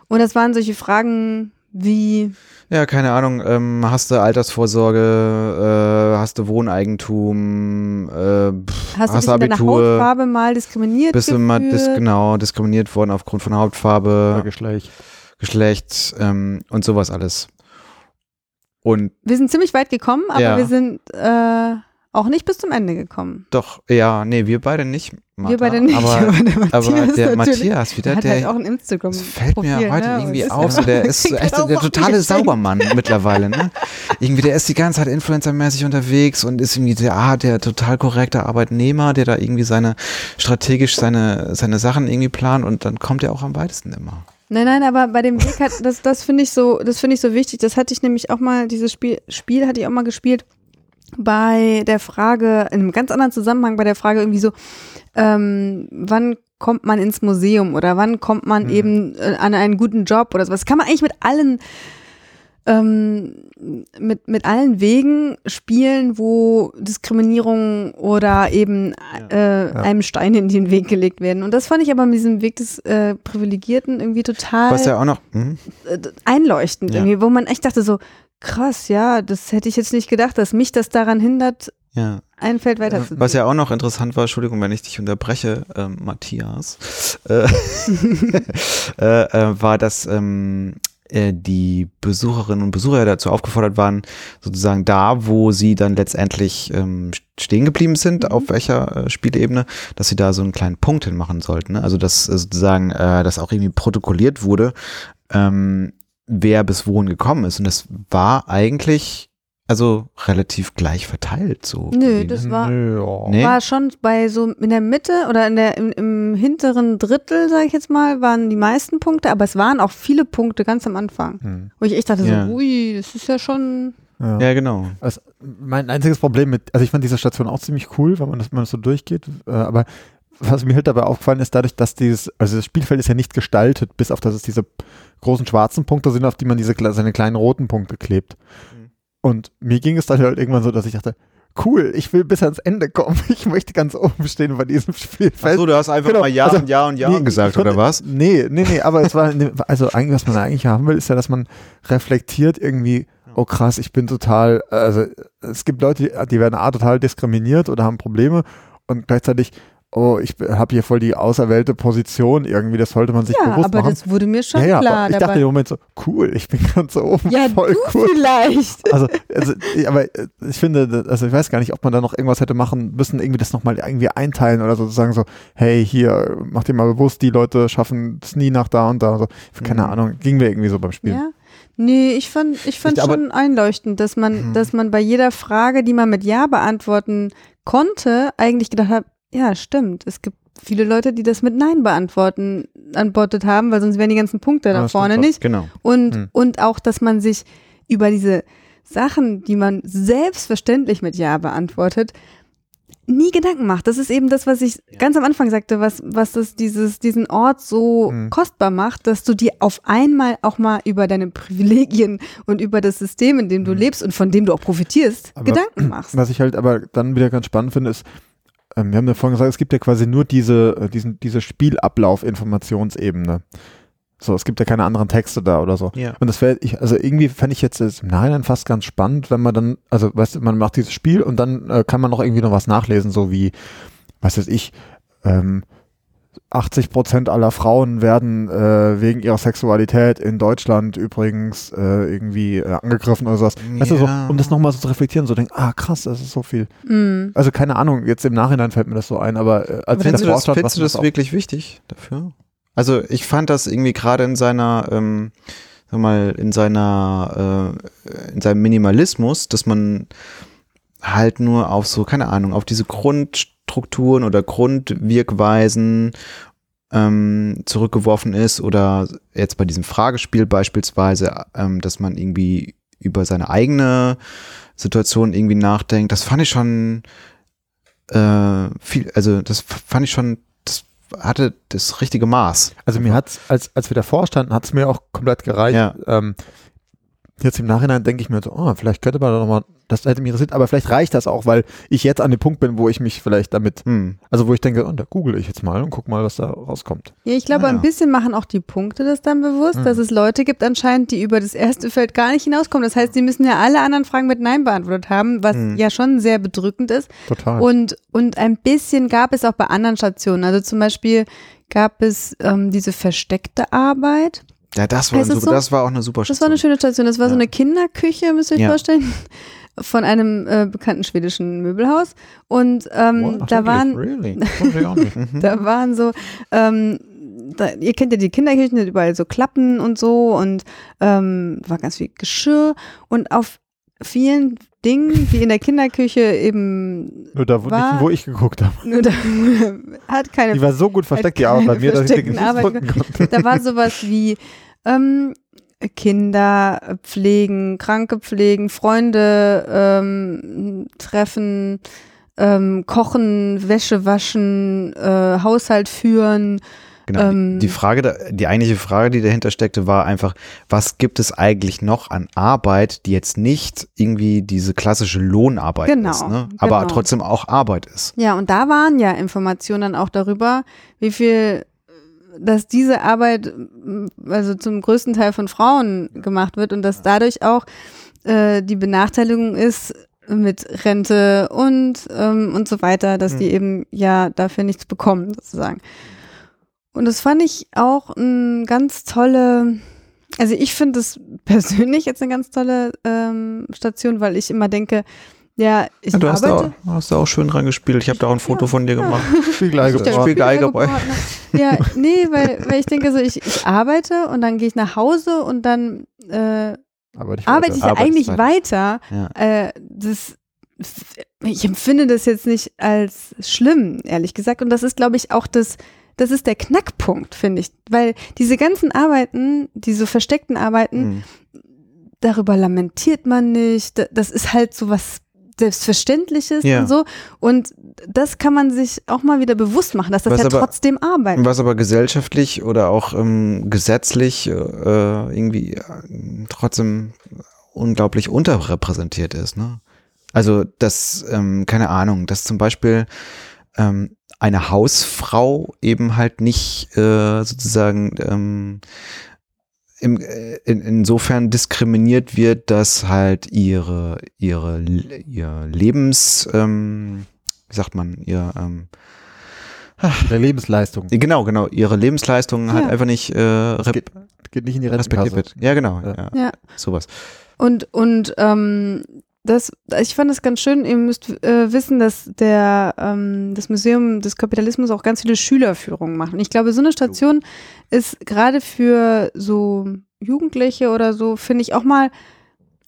Und das waren solche Fragen wie, Ja, keine Ahnung. Ähm, hast du Altersvorsorge? Äh, hast du Wohneigentum? Äh, pff, hast du dich du in deiner Abitur? Hautfarbe mal diskriminiert Bist du mal dis genau diskriminiert worden aufgrund von Oder Hautfarbe, Geschlecht. Geschlecht ähm, und sowas alles. Und Wir sind ziemlich weit gekommen, aber Ja. wir sind äh, auch nicht bis zum Ende gekommen. doch, ja, nee, wir beide nicht. Martha, wir beide nicht, Aber, der aber Matthias der. Matthias wieder, Der der, halt auch ein Instagram. Das fällt mir Profil, heute ne? irgendwie auf. So, der ist so echt der totale. Saubermann mittlerweile. Ne? Irgendwie, der ist die ganze Zeit influencermäßig unterwegs und ist irgendwie der, ah, der total korrekte Arbeitnehmer, der da irgendwie seine strategisch seine, seine Sachen irgendwie plant und dann kommt er auch am weitesten immer. Nein, nein, aber bei dem Weg hat, das, das finde ich so, das finde ich so wichtig. Das hatte ich nämlich auch mal, dieses Spiel, Spiel hatte ich auch mal gespielt bei der Frage, in einem ganz anderen Zusammenhang, bei der Frage irgendwie so, ähm, wann kommt man ins Museum oder wann kommt man Mhm. eben äh, an einen guten Job oder sowas. Das kann man eigentlich mit allen ähm, mit, mit allen Wegen spielen, wo Diskriminierung oder eben äh, einem Steine in den Weg gelegt werden. Und das fand ich aber mit diesem Weg des äh, Privilegierten irgendwie total Was ja auch noch, hm? äh, einleuchtend, Ja. irgendwie, wo man echt dachte so, krass, ja, das hätte ich jetzt nicht gedacht, dass mich das daran hindert, ja. ein Feld weiterzuziehen. Was ja auch noch interessant war, Entschuldigung, wenn ich dich unterbreche, ähm, Matthias, äh, äh, äh, war, dass ähm, äh, die Besucherinnen und Besucher dazu aufgefordert waren, sozusagen da, wo sie dann letztendlich ähm, stehen geblieben sind, Mhm. auf welcher äh, Spielebene, dass sie da so einen kleinen Punkt hinmachen sollten. Ne? Also dass äh, sozusagen äh, das auch irgendwie protokolliert wurde, ähm, wer bis wohin gekommen ist. Und das war eigentlich also relativ gleich verteilt so. Nö, das war. Nee. war schon bei so in der Mitte oder in der, im, im hinteren Drittel, sage ich jetzt mal, waren die meisten Punkte, aber es waren auch viele Punkte ganz am Anfang. Hm. Wo ich echt dachte Ja. so, ui, das ist ja schon, Ja. Ja, genau. Also, mein einziges Problem mit, also ich fand diese Station auch ziemlich cool, wenn man das, wenn man das so durchgeht, äh, aber was mir halt dabei aufgefallen ist, dadurch, dass dieses, also das Spielfeld ist ja nicht gestaltet, bis auf dass es diese großen schwarzen Punkte sind, auf die man diese seine kleinen roten Punkte klebt. Und mir ging es dann halt irgendwann so, dass ich dachte, cool, ich will bis ans Ende kommen. Ich möchte ganz oben stehen bei diesem Spielfeld. Achso, du hast einfach Genau, mal Ja also, und Ja und Ja Nee, gesagt, konnte- oder was? Nee, nee, nee, aber es war, also eigentlich, was man eigentlich haben will, ist ja, dass man reflektiert irgendwie, oh krass, ich bin total, also es gibt Leute, die, die werden A, total diskriminiert oder haben Probleme und gleichzeitig, oh, ich habe hier voll die auserwählte Position irgendwie, das sollte man sich ja, bewusst aber machen. das wurde mir schon ja, ja, klar aber ich dachte im Moment so, cool, ich bin ganz oben, ja, voll du cool. vielleicht. Also, also, aber äh, ich finde, also ich weiß gar nicht, ob man da noch irgendwas hätte machen müssen, irgendwie das nochmal irgendwie einteilen oder so, sagen so, hey, hier, mach dir mal bewusst, die Leute schaffen es nie nach da und da. So. Keine Mhm. Ahnung, ging mir irgendwie so beim Spielen. Ja. Nee, ich fand, ich fand Ich- aber- schon einleuchtend, dass man, Mhm. dass man bei jeder Frage, die man mit Ja beantworten konnte, eigentlich gedacht hat, ja, stimmt. Es gibt viele Leute, die das mit Nein beantworten, antwortet haben, weil sonst wären die ganzen Punkte Ja, da das vorne stimmt nicht. Genau. Und, Mhm. und auch, dass man sich über diese Sachen, die man selbstverständlich mit Ja beantwortet, nie Gedanken macht. Das ist eben das, was ich ganz am Anfang sagte, was, was das dieses, diesen Ort so Mhm. kostbar macht, dass du dir auf einmal auch mal über deine Privilegien und über das System, in dem du Mhm. lebst und von dem du auch profitierst, Aber- Gedanken machst. Was ich halt aber dann wieder ganz spannend finde, ist, ähm, wir haben ja vorhin gesagt, es gibt ja quasi nur diese, äh, diesen, diese Spielablauf-Informationsebene. So, es gibt ja keine anderen Texte da oder so. Ja. Und das wäre, ich, also irgendwie fände ich jetzt im Nachhinein fast ganz spannend, wenn man dann, also weißt du, man macht dieses Spiel und dann äh, kann man noch irgendwie noch was nachlesen, so wie, was weiß ich, ähm, 80 Prozent aller Frauen werden äh, wegen ihrer Sexualität in Deutschland übrigens äh, irgendwie äh, angegriffen oder sowas. Weißt du, so, Ja. um das nochmal so zu reflektieren, so denken, ah krass, das ist so viel. Mhm. Also keine Ahnung, jetzt im Nachhinein fällt mir das so ein, aber äh, als ich Findest du das, stand, findest du das wirklich wichtig dafür? Also ich fand das irgendwie gerade in seiner, ähm, sag mal, in seiner, äh, in seinem Minimalismus, dass man halt nur auf so, keine Ahnung, auf diese Grundstrukturen oder Grundwirkweisen ähm, zurückgeworfen ist oder jetzt bei diesem Fragespiel beispielsweise, ähm, dass man irgendwie über seine eigene Situation irgendwie nachdenkt. Das fand ich schon äh, viel, also das fand ich schon, das hatte das richtige Maß. Also mir hat's, als, als wir davor standen, hat's mir auch komplett gereicht. Ja. Ähm, jetzt im Nachhinein denke ich mir so, oh, vielleicht könnte man da nochmal, das hätte mich interessiert, aber vielleicht reicht das auch, weil ich jetzt an dem Punkt bin, wo ich mich vielleicht damit, Hm. also wo ich denke, oh, da google ich jetzt mal und guck mal, was da rauskommt. Ja, ich glaube, Ah, ja. ein bisschen machen auch die Punkte das dann bewusst, Mhm. dass es Leute gibt anscheinend, die über das erste Feld gar nicht hinauskommen. Das heißt, sie müssen ja alle anderen Fragen mit Nein beantwortet haben, was Mhm. ja schon sehr bedrückend ist. Total. Und, und ein bisschen gab es auch bei anderen Stationen. Also zum Beispiel gab es ähm, diese versteckte Arbeit. Ja, das war, super, so? das war auch eine super Das war eine schöne Station. Das war so Ja. eine Kinderküche, müsst ihr euch Ja. vorstellen, von einem äh, bekannten schwedischen Möbelhaus. Und ähm, Ach, da waren Really? Nicht. Mhm. da waren so, ähm, da, ihr kennt ja die Kinderkirchen, überall so Klappen und so und ähm, war ganz viel Geschirr und auf vielen Dingen, die in der Kinderküche eben Nur da, wo, War- nicht, wo ich geguckt habe. nur da, hat keine Die war so gut versteckt, die Arbeit bei mir, dass ich nicht. Da war sowas wie ähm, Kinder pflegen, Kranke pflegen, Freunde ähm, treffen, ähm, kochen, Wäsche waschen, äh, Haushalt führen. Genau. Ähm, die Frage, die eigentliche Frage, die dahinter steckte, war einfach, was gibt es eigentlich noch an Arbeit, die jetzt nicht irgendwie diese klassische Lohnarbeit Genau, ist, ne? aber genau. trotzdem auch Arbeit ist. Ja, und da waren ja Informationen dann auch darüber, wie viel, dass diese Arbeit m, also zum größten Teil von Frauen gemacht wird und dass dadurch auch äh, die Benachteiligung ist mit Rente und ähm, und so weiter, dass die eben ja dafür nichts bekommen sozusagen. Und das fand ich auch ein ganz tolle, also ich finde es persönlich jetzt eine ganz tolle ähm, Station, weil ich immer denke, ja, ich Ja, du hast da, arbeite. auch, hast da auch schön dran gespielt. Ich habe da auch ein Foto von dir gemacht. Gebracht. Spiel Geige bei- Ja, nee, weil, weil ich denke so, ich, ich arbeite und dann gehe ich nach Hause und dann äh, Aber ich arbeite ich ja eigentlich weiter. Ja. Äh, das, ich empfinde das jetzt nicht als schlimm, ehrlich gesagt. Und das ist, glaube ich, auch das, das ist der Knackpunkt, finde ich. Weil diese ganzen Arbeiten, diese versteckten Arbeiten, Hm. darüber lamentiert man nicht. Da- Das ist halt so was Selbstverständliches Ja. und so. Und das kann man sich auch mal wieder bewusst machen, dass das Was ja aber- trotzdem Arbeit ist. Was aber gesellschaftlich oder auch ähm, gesetzlich äh, irgendwie äh, trotzdem unglaublich unterrepräsentiert ist. Ne? Also das, ähm, keine Ahnung, dass zum Beispiel ähm, eine Hausfrau eben halt nicht äh, sozusagen ähm, im, äh, in, insofern diskriminiert wird, dass halt ihre, ihre, ihr Lebens, ähm, wie sagt man, ihr, ähm, Der Lebensleistung. Genau, genau. Ihre Lebensleistungen halt Ja. einfach nicht äh, Geht, geht nicht in die respektiert Rentenkasse. wird. Ja, genau. Ja. Ja. Ja. Sowas. Und, und ähm, das, ich fand das ganz schön, ihr müsst äh, wissen, dass der, ähm, das Museum des Kapitalismus auch ganz viele Schülerführungen macht. Und ich glaube, so eine Station ist gerade für so Jugendliche oder so, finde ich auch mal,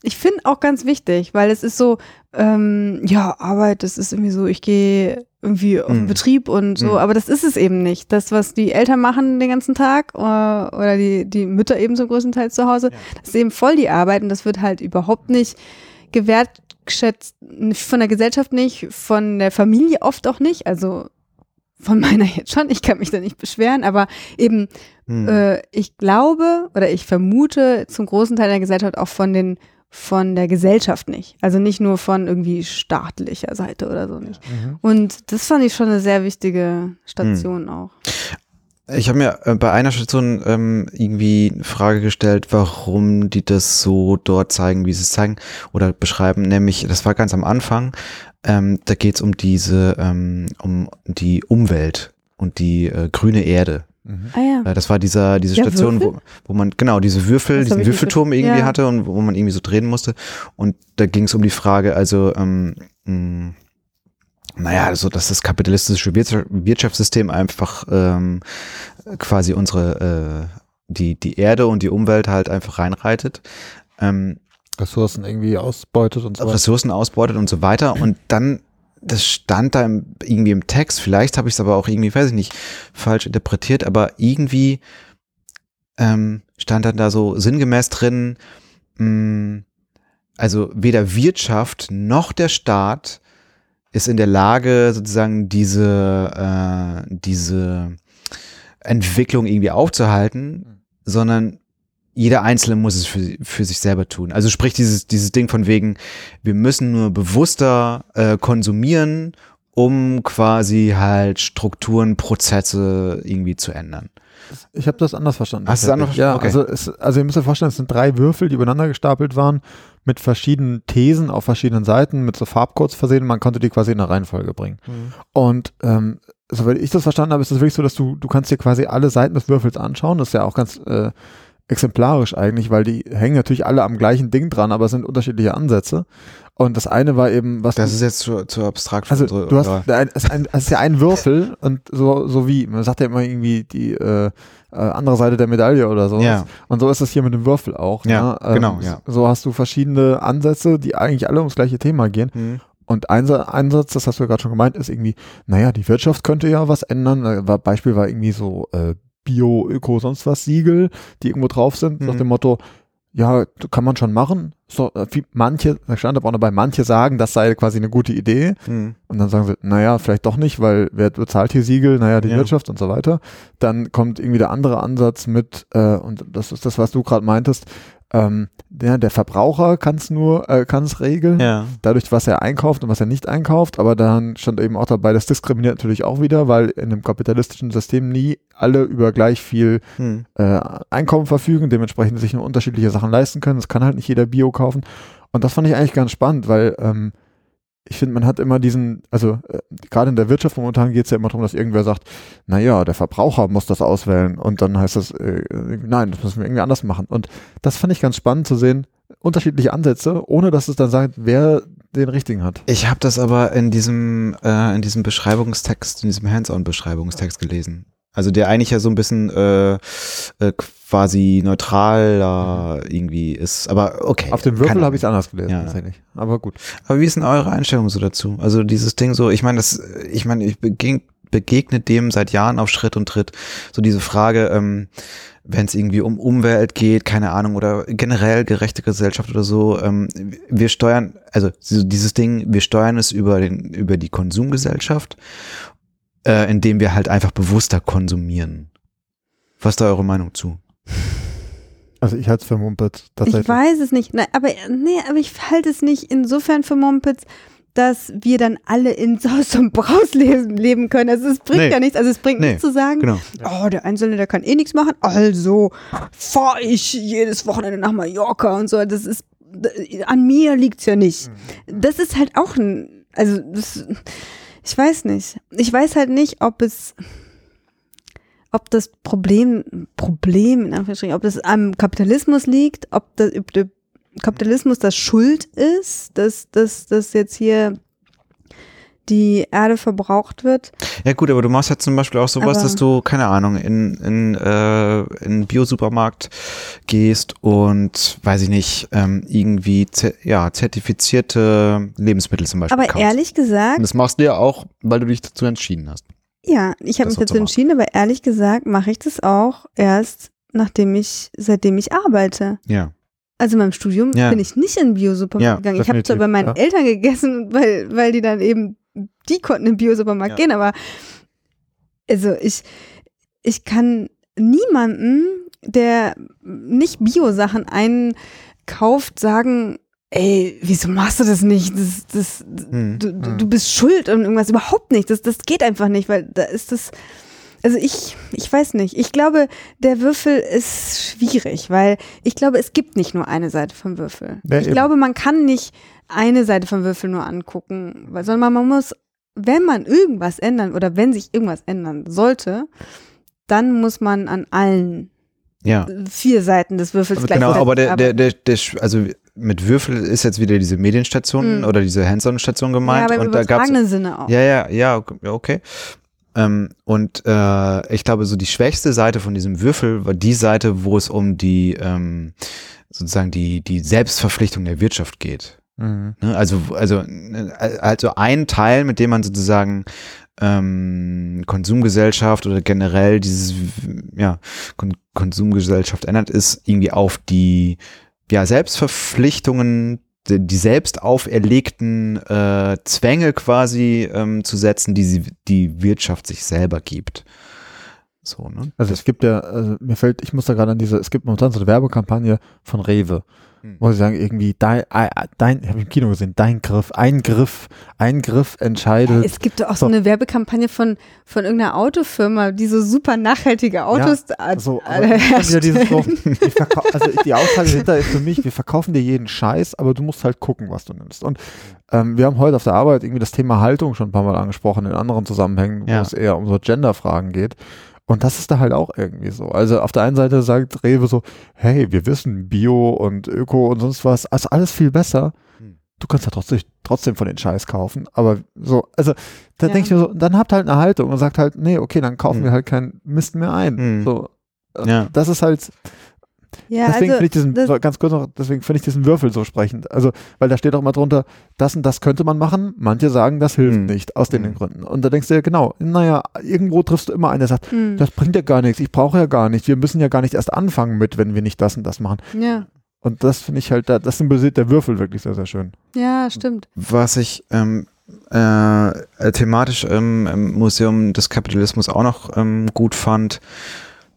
ich finde auch ganz wichtig, weil es ist so, ähm, ja, Arbeit, das ist irgendwie so, ich gehe irgendwie auf den Mhm. Betrieb und so, Mhm. aber das ist es eben nicht. Das, was die Eltern machen den ganzen Tag äh, oder die, die Mütter eben zum größten Teil zu Hause, das ist eben voll die Arbeit und das wird halt überhaupt nicht gewertschätzt, von der Gesellschaft nicht, von der Familie oft auch nicht, also von meiner jetzt schon, ich kann mich da nicht beschweren, aber eben, Hm. äh, ich glaube oder ich vermute zum großen Teil der Gesellschaft auch von den von der Gesellschaft nicht. Also nicht nur von irgendwie staatlicher Seite oder so nicht. Mhm. Und das fand ich schon eine sehr wichtige Station auch. Ich habe mir äh, bei einer Station ähm, irgendwie eine Frage gestellt, warum die das so dort zeigen, wie sie es zeigen oder beschreiben. Nämlich, das war ganz am Anfang, ähm, da geht es um diese, ähm, um die Umwelt und die äh, grüne Erde. Mhm. Ah ja. Äh, Das war dieser, diese Station, wo, wo man, genau, diese Würfel, Das diesen Würfelturm irgendwie Ja. hatte und wo man irgendwie so drehen musste. Und da ging es um die Frage, also, ähm, mh, naja, also dass das kapitalistische Wir- Wirtschaftssystem einfach ähm, quasi unsere äh, die die Erde und die Umwelt halt einfach reinreitet. Ähm, Ressourcen irgendwie ausbeutet und so weiter. Ressourcen ausbeutet und so weiter. Und dann, das stand da im, irgendwie im Text, vielleicht habe ich es aber auch irgendwie, weiß ich nicht, falsch interpretiert, aber irgendwie ähm, stand dann da so sinngemäß drin, mh, also weder Wirtschaft noch der Staat ist in der Lage, sozusagen diese, äh, diese Entwicklung irgendwie aufzuhalten, sondern jeder Einzelne muss es für, für sich selber tun. Also sprich dieses, dieses Ding von wegen, wir müssen nur bewusster äh, konsumieren, um quasi halt Strukturen, Prozesse irgendwie zu ändern. Ich habe das anders verstanden. Hast du es anders Ja, verstanden? Okay. also, es, also ihr müsst euch vorstellen, es sind drei Würfel, die übereinander gestapelt waren, mit verschiedenen Thesen auf verschiedenen Seiten, mit so Farbcodes versehen. Man konnte die quasi in eine Reihenfolge bringen. Und ähm, soweit ich das verstanden habe, ist es wirklich so, dass du, du kannst dir quasi alle Seiten des Würfels anschauen. Das ist ja auch ganz äh, exemplarisch eigentlich, weil die hängen natürlich alle am gleichen Ding dran, aber es sind unterschiedliche Ansätze. Und das eine war eben, was Das du- ist jetzt zu, zu abstrakt. für also unsere du hast, ein, es, ist ein, es ist ja ein Würfel und so, so wie, man sagt ja immer irgendwie die äh, äh, andere Seite der Medaille oder so. Ja. Und so ist es hier mit dem Würfel auch. Ja, ne? genau, ja. So hast du verschiedene Ansätze, die eigentlich alle ums gleiche Thema gehen. Hm. Und ein Sa- Einsatz, das hast du ja gerade schon gemeint, ist irgendwie, naja, die Wirtschaft könnte ja was ändern. War, Beispiel war irgendwie so äh, Bio, Öko, sonst was Siegel, die irgendwo drauf sind, nach Mhm. dem Motto, ja, kann man schon machen. So, äh, wie manche, da stand aber auch dabei, manche sagen, das sei quasi eine gute Idee. Hm. Und dann sagen sie, naja, vielleicht doch nicht, weil wer bezahlt hier Siegel? Naja, die Ja. Wirtschaft und so weiter. Dann kommt irgendwie der andere Ansatz mit, äh, und das ist das, was du gerade meintest, ähm, der, der Verbraucher kann es nur, äh, kann es regeln, Ja. dadurch, was er einkauft und was er nicht einkauft. Aber dann stand eben auch dabei, das diskriminiert natürlich auch wieder, weil in einem kapitalistischen System nie alle über gleich viel Hm. äh, Einkommen verfügen, dementsprechend sich nur unterschiedliche Sachen leisten können. Es kann halt nicht jeder Bio kaufen. Und das fand ich eigentlich ganz spannend, weil ähm, ich finde, man hat immer diesen, also äh, gerade in der Wirtschaft momentan geht es ja immer darum, dass irgendwer sagt, naja, der Verbraucher muss das auswählen und dann heißt das, äh, nein, das müssen wir irgendwie anders machen. Und das fand ich ganz spannend zu sehen, unterschiedliche Ansätze, ohne dass es dann sagt, wer den richtigen hat. Ich habe das aber in diesem, äh, in diesem Beschreibungstext, in diesem Hands-on-Beschreibungstext gelesen. Also der eigentlich ja so ein bisschen äh, äh, quasi neutraler irgendwie ist. Aber okay. Auf dem Würfel habe ich es anders gelesen, Ja. tatsächlich. Aber gut. Aber wie ist denn eure Einstellung so dazu? Also dieses Ding so, ich meine, das, ich meine, ich begeg begegne dem seit Jahren auf Schritt und Tritt. So diese Frage, ähm, wenn es irgendwie um Umwelt geht, keine Ahnung, oder generell gerechte Gesellschaft oder so, ähm, wir steuern, also so dieses Ding, wir steuern es über den, über die Konsumgesellschaft, äh, indem wir halt einfach bewusster konsumieren. Was ist da eure Meinung zu? Also ich halte es für Mumpitz, Ich weiß es nicht. Nein, aber, nee, aber ich halte es nicht insofern für Mumpitz, dass wir dann alle in Saus und Braus leben, leben können. Also es bringt Nee. ja nichts. Also es bringt Nee, nichts zu sagen, Genau. oh, der Einzelne, der kann eh nichts machen. Also fahre ich jedes Wochenende nach Mallorca und so. Das ist, an mir liegt's ja nicht. Das ist halt auch ein, also das, ich weiß nicht. Ich weiß halt nicht, ob es, ob das Problem, Problem, in Anführungsstrichen, ob das am Kapitalismus liegt, ob, das, ob der Kapitalismus das Schuld ist, dass, dass, dass jetzt hier die Erde verbraucht wird. Ja gut, aber du machst ja zum Beispiel auch sowas, Aber- dass du, keine Ahnung, in, in, äh, in einen Biosupermarkt gehst und, weiß ich nicht, ähm, irgendwie ja, zertifizierte Lebensmittel zum Beispiel Aber kaufst. ehrlich gesagt, Und das machst du ja auch, weil du dich dazu entschieden hast. Ja, ich habe mich dazu entschieden, aber ehrlich gesagt mache ich das auch erst, nachdem ich, seitdem ich arbeite. Ja. Also in meinem Studium Ja. bin ich nicht in Bio-Supermarkt Ja, gegangen. Ich habe zwar bei meinen ja. Eltern gegessen, weil, weil die dann eben, die konnten in den Bio-Supermarkt Ja. gehen, aber also ich, ich kann niemanden, der nicht Bio-Sachen einkauft, sagen, ey, wieso machst du das nicht? Das, das, Hm. du, du, du bist schuld und irgendwas überhaupt nicht. Das, das geht einfach nicht, weil da ist das. Also ich, ich weiß nicht. Ich glaube, der Würfel ist schwierig, weil ich glaube, es gibt nicht nur eine Seite vom Würfel. Ja, ich eben. glaube, man kann nicht eine Seite vom Würfel nur angucken, weil, sondern man muss, wenn man irgendwas ändern oder wenn sich irgendwas ändern sollte, dann muss man an allen Ja. vier Seiten des Würfels Aber gleichzeitig Genau, aber der, der, der, der, also mit Würfel ist jetzt wieder diese Medienstation Mhm. oder diese Hands-on-Station Ja, gemeint. aber im und da gab's Sinne auch. Ja, ja, ja, ja, okay. Ähm, und äh, ich glaube, so die schwächste Seite von diesem Würfel war die Seite, wo es um die ähm, sozusagen die die Selbstverpflichtung der Wirtschaft geht. Mhm. Ne? Also also also ein Teil, mit dem man sozusagen ähm, Konsumgesellschaft oder generell dieses ja Kon Konsumgesellschaft ändert, ist irgendwie auf die ja Selbstverpflichtungen die selbst auferlegten äh, Zwänge quasi ähm, zu setzen, die sie, die Wirtschaft sich selber gibt. So, ne? Also es gibt ja, also mir fällt, ich muss da gerade an diese, es gibt momentan so eine Werbekampagne von Rewe, Hm. wo sie sagen, irgendwie dein, äh, dein habe ich im Kino gesehen, dein Griff, ein Griff, ein Griff entscheidet. Es gibt doch auch so So. eine Werbekampagne von, von irgendeiner Autofirma, die so super nachhaltige Autos ja, so, wieder dieses so, ich also die Aussage dahinter ist für mich, wir verkaufen dir jeden Scheiß, aber du musst halt gucken, was du nimmst. Und ähm, wir haben heute auf der Arbeit irgendwie das Thema Haltung schon ein paar Mal angesprochen in anderen Zusammenhängen, wo Ja. es eher um so Genderfragen geht. Und das ist da halt auch irgendwie so. Also auf der einen Seite sagt Rewe so, hey, wir wissen Bio und Öko und sonst was, also alles viel besser. Hm. Du kannst ja trotzdem, trotzdem von den Scheiß kaufen. Aber so, also da Ja. denke ich mir so, dann habt halt eine Haltung und sagt halt, nee, okay, dann kaufen Hm. wir halt keinen Mist mehr ein. Hm. So, Ja. das ist halt, ja, deswegen also, finde ich diesen, ganz kurz noch, deswegen finde ich diesen Würfel so sprechend. Also, weil da steht auch mal drunter, das und das könnte man machen. Manche sagen, das hilft Hm. nicht, aus den Hm. Gründen. Und da denkst du ja, genau, naja, irgendwo triffst du immer einen, der sagt, hm, das bringt ja gar nichts, ich brauche ja gar nicht, wir müssen ja gar nicht erst anfangen mit, wenn wir nicht das und das machen. ja, Und das finde ich halt, da- das symbolisiert der Würfel wirklich sehr, sehr schön. ja, stimmt. Was ich ähm, äh, äh, thematisch ähm, im Museum des Kapitalismus auch noch ähm, gut fand,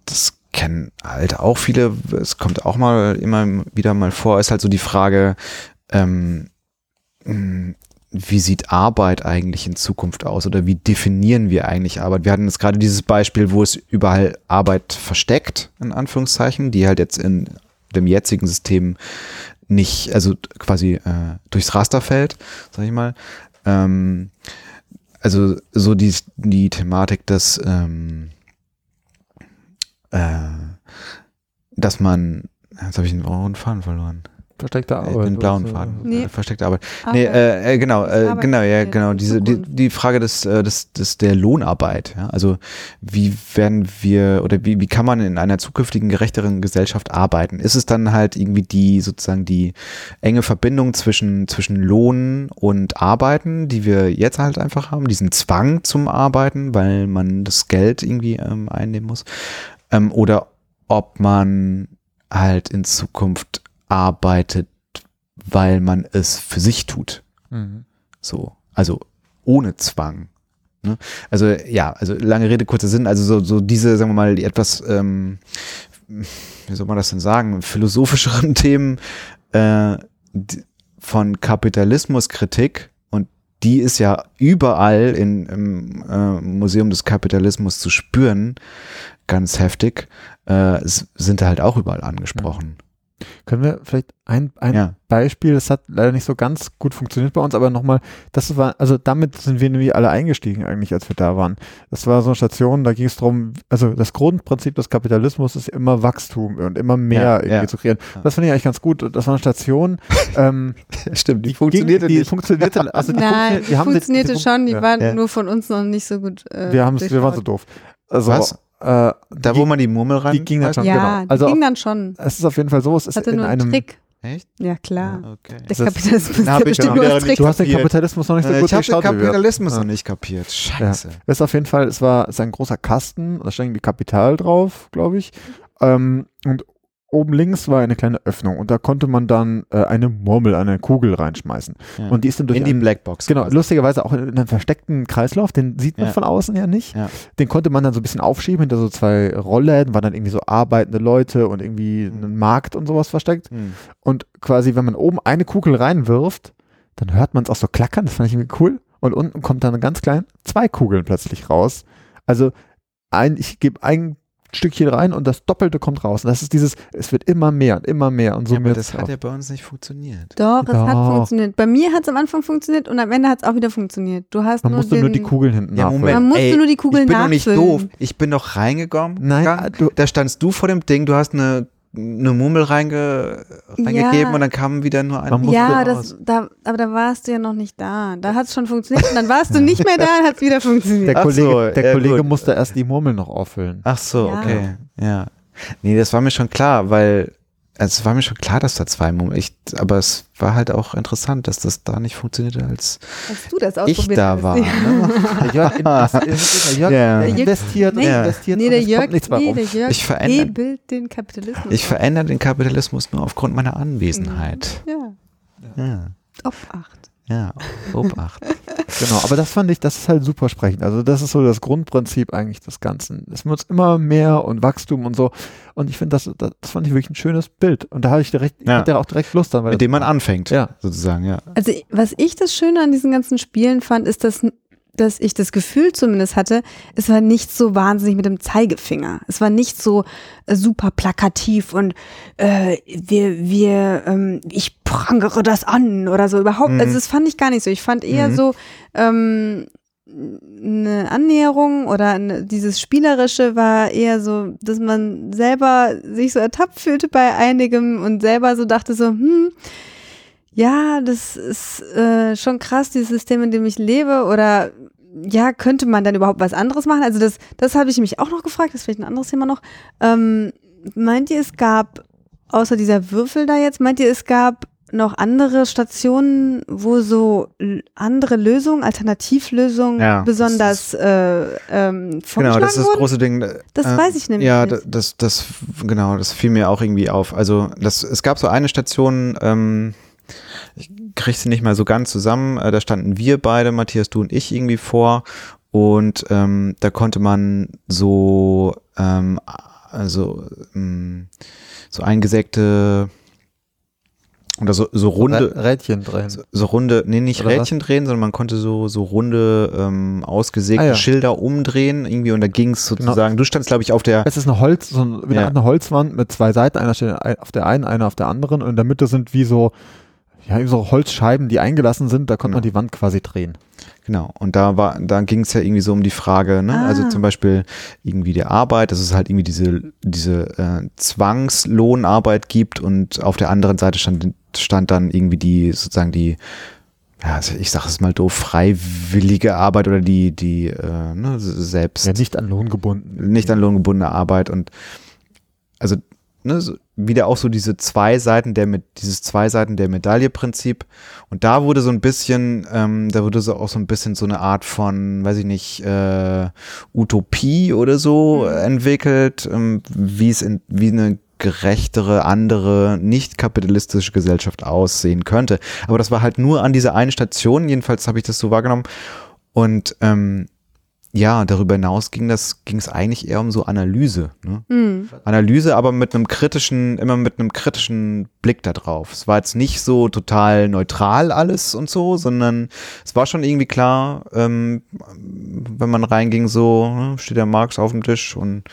das kennen halt auch viele, es kommt auch mal immer wieder mal vor, ist halt so die Frage, ähm, mh, wie sieht Arbeit eigentlich in Zukunft aus oder wie definieren wir eigentlich Arbeit? Wir hatten jetzt gerade dieses Beispiel, wo es überall Arbeit versteckt, in Anführungszeichen, die halt jetzt in dem jetzigen System nicht, also quasi äh, durchs Raster fällt, sag ich mal. Ähm, also so die, die Thematik, dass, ähm, äh, dass man, jetzt habe ich einen roten Faden verloren. Versteckte Äh, Arbeit. den blauen äh, Faden. Nee. Äh, versteckte Arbeit. Nee, Aber- äh, äh, genau, äh, Arbeit genau, ja, genau, diese, die, die Frage des, äh, des, des, der Lohnarbeit, ja, also wie werden wir oder wie, wie kann man in einer zukünftigen gerechteren Gesellschaft arbeiten? Ist es dann halt irgendwie die, sozusagen die enge Verbindung zwischen, zwischen Lohn und Arbeiten, die wir jetzt halt einfach haben, diesen Zwang zum Arbeiten, weil man das Geld irgendwie ähm, einnehmen muss, ähm, oder ob man halt in Zukunft arbeitet, weil man es für sich tut. Mhm. So, also ohne Zwang. Ne? Also ja, also lange Rede, kurzer Sinn, also so, so diese, sagen wir mal, die etwas, ähm, wie soll man das denn sagen, philosophischeren Themen äh, von Kapitalismuskritik und die ist ja überall in, im äh, Museum des Kapitalismus zu spüren, ganz heftig, äh, sind da halt auch überall angesprochen. Können wir vielleicht ein, ein Ja. Beispiel, das hat leider nicht so ganz gut funktioniert bei uns, aber nochmal, das war, also damit sind wir nämlich alle eingestiegen eigentlich, als wir da waren. Das war so eine Station, da ging es darum, also das Grundprinzip des Kapitalismus ist immer Wachstum und immer mehr Ja, irgendwie ja. zu kreieren. Ja. Das finde ich eigentlich ganz gut. Das war eine Station, ähm, Stimmt, die ging- die funktionierte, also die Nein, funktionierte- die haben sie- funktionierte die schon, die ja. waren Ja. nur von uns noch nicht so gut. Äh, wir, wir waren so doof. Also, Was? Äh, Da, die, wo man die Murmel rein. die ging dann schon, Ja, genau. die Also ging dann schon. es ist auf jeden Fall so, es ist Hatte in nur einen einem, Trick. Echt? Ja, klar. Okay. Der Das- Kapitalismus der ich bestimmt genau nur Trick. du hast den. Kapitalismus noch nicht so Äh, gut ich habe den. Kapitalismus Ja. noch nicht kapiert. Scheiße. Das ist auf jeden Fall, es war es ist ein großer Kasten, da stand irgendwie Kapital drauf, glaube ich. Ähm, und oben links war eine kleine Öffnung und da konnte man dann äh, eine Murmel, eine Kugel reinschmeißen. Ja. Und die ist dann durch in die einen- Blackbox. Genau, quasi. lustigerweise auch in einem versteckten Kreislauf, den sieht man Ja. von außen ja nicht. Ja. Den konnte man dann so ein bisschen aufschieben hinter so zwei Rollläden, waren dann irgendwie so arbeitende Leute und irgendwie Mhm. ein Markt und sowas versteckt. Hm. Und quasi, wenn man oben eine Kugel reinwirft, dann hört man es auch so klackern, das fand ich irgendwie cool. Und unten kommt dann ganz klein zwei Kugeln plötzlich raus. Also ein, ich gebe ein Stückchen rein und das Doppelte kommt raus. Und das ist dieses, es wird immer mehr und immer mehr und so Ja, aber mehr. das hat ja bei uns nicht funktioniert. Doch, es hat funktioniert. Bei mir hat es am Anfang funktioniert und am Ende hat es auch wieder funktioniert. Du hast man nur musste den, nur die Kugeln hinten Ja, nachfüllen. Moment. Man musste Ey, nur die Kugeln ich bin doch nicht nachfüllen. doof. Ich bin doch reingekommen. Nein, du- da standst du vor dem Ding, du hast eine eine Murmel reinge, reingegeben Ja. und dann kam wieder nur ein Ja, das, da, aber da warst du ja noch nicht da. Da hat es schon funktioniert und dann warst du nicht mehr da und hat es wieder funktioniert. Der Kollege, so, der ja, Kollege gut. musste erst die Murmel noch auffüllen. Ach so, Ja. okay. Ja. Nee, das war mir schon klar, weil es war mir schon klar, dass da zwei Murmeln, ich, aber es war halt auch interessant, dass das da nicht funktionierte, als Als du das ich ausprobiert da hast. war. Ja. Ne? Jörg, Ja. investiert Nee, investiert Nee, und der Jörg, nichts nee, der Jörg Ich verändere- hebelt den Kapitalismus. Ich auf. verändere den Kapitalismus nur aufgrund meiner Anwesenheit. Ja, Ja, Obacht. Ja, Obacht. Genau, aber das fand ich, das ist halt super sprechend. Also das ist so das Grundprinzip eigentlich des Ganzen. Es wird immer mehr und Wachstum und so. Und ich finde, das, das, das fand ich wirklich ein schönes Bild. Und da hatte ich direkt, ich Ja. hatte auch direkt Lust an. weil Mit dem man anfängt, Ja. sozusagen, ja. Also was ich das Schöne an diesen ganzen Spielen fand, ist, dass, dass ich das Gefühl zumindest hatte, es war nicht so wahnsinnig mit dem Zeigefinger. Es war nicht so äh, super plakativ und äh, wir, wir, ähm, ich prangere das an oder so überhaupt. Mhm. Also das fand ich gar nicht so. Ich fand eher Mhm. so ähm, eine Annäherung oder eine, dieses Spielerische war eher so, dass man selber sich so ertappt fühlte bei einigem und selber so dachte so, hm, ja, das ist äh, schon krass, dieses System, in dem ich lebe. Oder ja, könnte man dann überhaupt was anderes machen? Also das, das habe ich mich auch noch gefragt, das ist vielleicht ein anderes Thema noch. Ähm, meint ihr, es gab, außer dieser Würfel da jetzt, meint ihr, es gab noch andere Stationen, wo so andere Lösungen, Alternativlösungen Ja, besonders äh, ähm, Genau, das ist das große Ding. Das äh, weiß ich nämlich Ja, nicht. da- das, das, genau, das fiel mir auch irgendwie auf. Also, das, es gab so eine Station, ähm, ich kriege sie nicht mal so ganz zusammen. Äh, da standen wir beide, Matthias, du und ich, irgendwie vor. Und ähm, da konnte man so, ähm, also ähm, so eingesägte oder so, so runde, Rä- Rädchen drehen. so, so runde, nee, nicht Oder was? Rädchen drehen, sondern man konnte so, so runde, ähm, ausgesägte Ah, ja. Schilder umdrehen irgendwie und da ging es sozusagen, du standst glaube ich auf der, Es ist eine Holz, so ein, wie Ja. eine Holzwand mit zwei Seiten, einer steht auf der einen, einer auf der anderen und in der Mitte sind wie so, ja, so Holzscheiben, die eingelassen sind, da konnte man Genau. die Wand quasi drehen. genau, und da war, da ging es ja irgendwie so um die Frage, ne, Ah. also zum Beispiel irgendwie der Arbeit, dass es halt irgendwie diese, diese äh, Zwangslohnarbeit gibt und auf der anderen Seite stand, stand dann irgendwie die, sozusagen die, ja, also ich sag es mal doof, freiwillige Arbeit oder die, die, äh, ne, selbst Ja, nicht an Lohn gebunden. nicht an lohngebundene Arbeit und also ne, so, wieder auch so diese zwei Seiten der mit dieses zwei Seiten der Medaille Prinzip und da wurde so ein bisschen ähm, da wurde so auch so ein bisschen so eine Art von weiß ich nicht äh, Utopie oder so Mhm. entwickelt ähm, wie es in wie eine gerechtere andere nicht kapitalistische Gesellschaft aussehen könnte. Aber das war halt nur an dieser einen Station jedenfalls habe ich das so wahrgenommen. Und ähm, ja, darüber hinaus ging das, ging es eigentlich eher um so Analyse. Ne? Hm. Analyse, aber mit einem kritischen, immer mit einem kritischen Blick da drauf. Es war jetzt nicht so total neutral alles und so, sondern es war schon irgendwie klar, ähm, wenn man reinging, so ne, steht der Marx auf dem Tisch und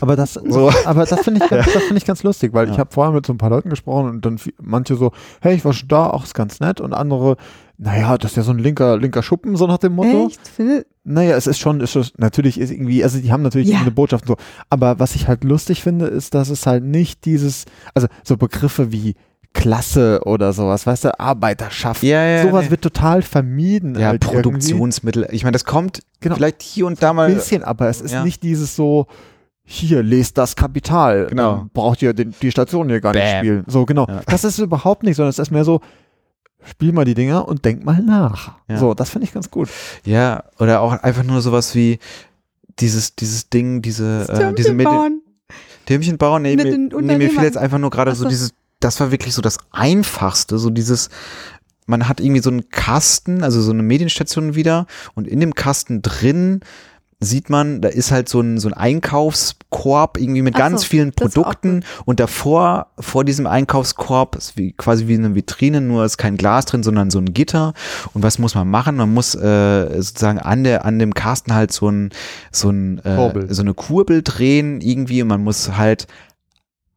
Aber das, So. aber das finde ich, ganz- das finde ich ganz lustig, weil ich Ja. habe vorher mit so ein paar Leuten gesprochen und dann manche so, hey, ich war schon da, auch ist ganz nett und andere, naja, das ist ja so ein linker, linker Schuppen, so nach dem Motto. Echt? Finde, Naja, es ist schon, ist schon, natürlich ist irgendwie, also die haben natürlich Ja. irgendwie eine Botschaft und so. Aber was ich halt lustig finde, ist, dass es halt nicht dieses, also so Begriffe wie Klasse oder sowas, weißt du, Arbeiterschaft. ja, ja, sowas nee. wird total vermieden. ja, halt Produktionsmittel. Ich meine, das kommt Genau. vielleicht hier und da Irgendwie. mal. Ein bisschen, aber es ist ja. nicht dieses so, hier, lest das Kapital. Genau. Braucht ihr den, die Station hier gar nicht Bam. spielen. So, genau. Ja. Das ist überhaupt nicht, sondern es ist mehr so, spiel mal die Dinger und denk mal nach. Ja. So, das finde ich ganz gut. Ja, oder auch einfach nur sowas wie dieses, dieses Ding, diese, äh, diese. Türmchen bauen, nee, Mit mir, nee, mir fiel jetzt einfach nur gerade so so. dieses, das war wirklich so das Einfachste, so dieses, man hat irgendwie so einen Kasten, also so eine Medienstation wieder und in dem Kasten drin sieht man, da ist halt so ein, so ein Einkaufskorb irgendwie mit Ach ganz so, vielen Produkten. Und davor, vor diesem Einkaufskorb ist wie, quasi wie eine Vitrine, nur ist kein Glas drin, sondern so ein Gitter. Und was muss man machen? Man muss äh, sozusagen an der, an dem Kasten halt so ein, so ein, äh, Kurbel. so eine Kurbel drehen irgendwie. Und man muss halt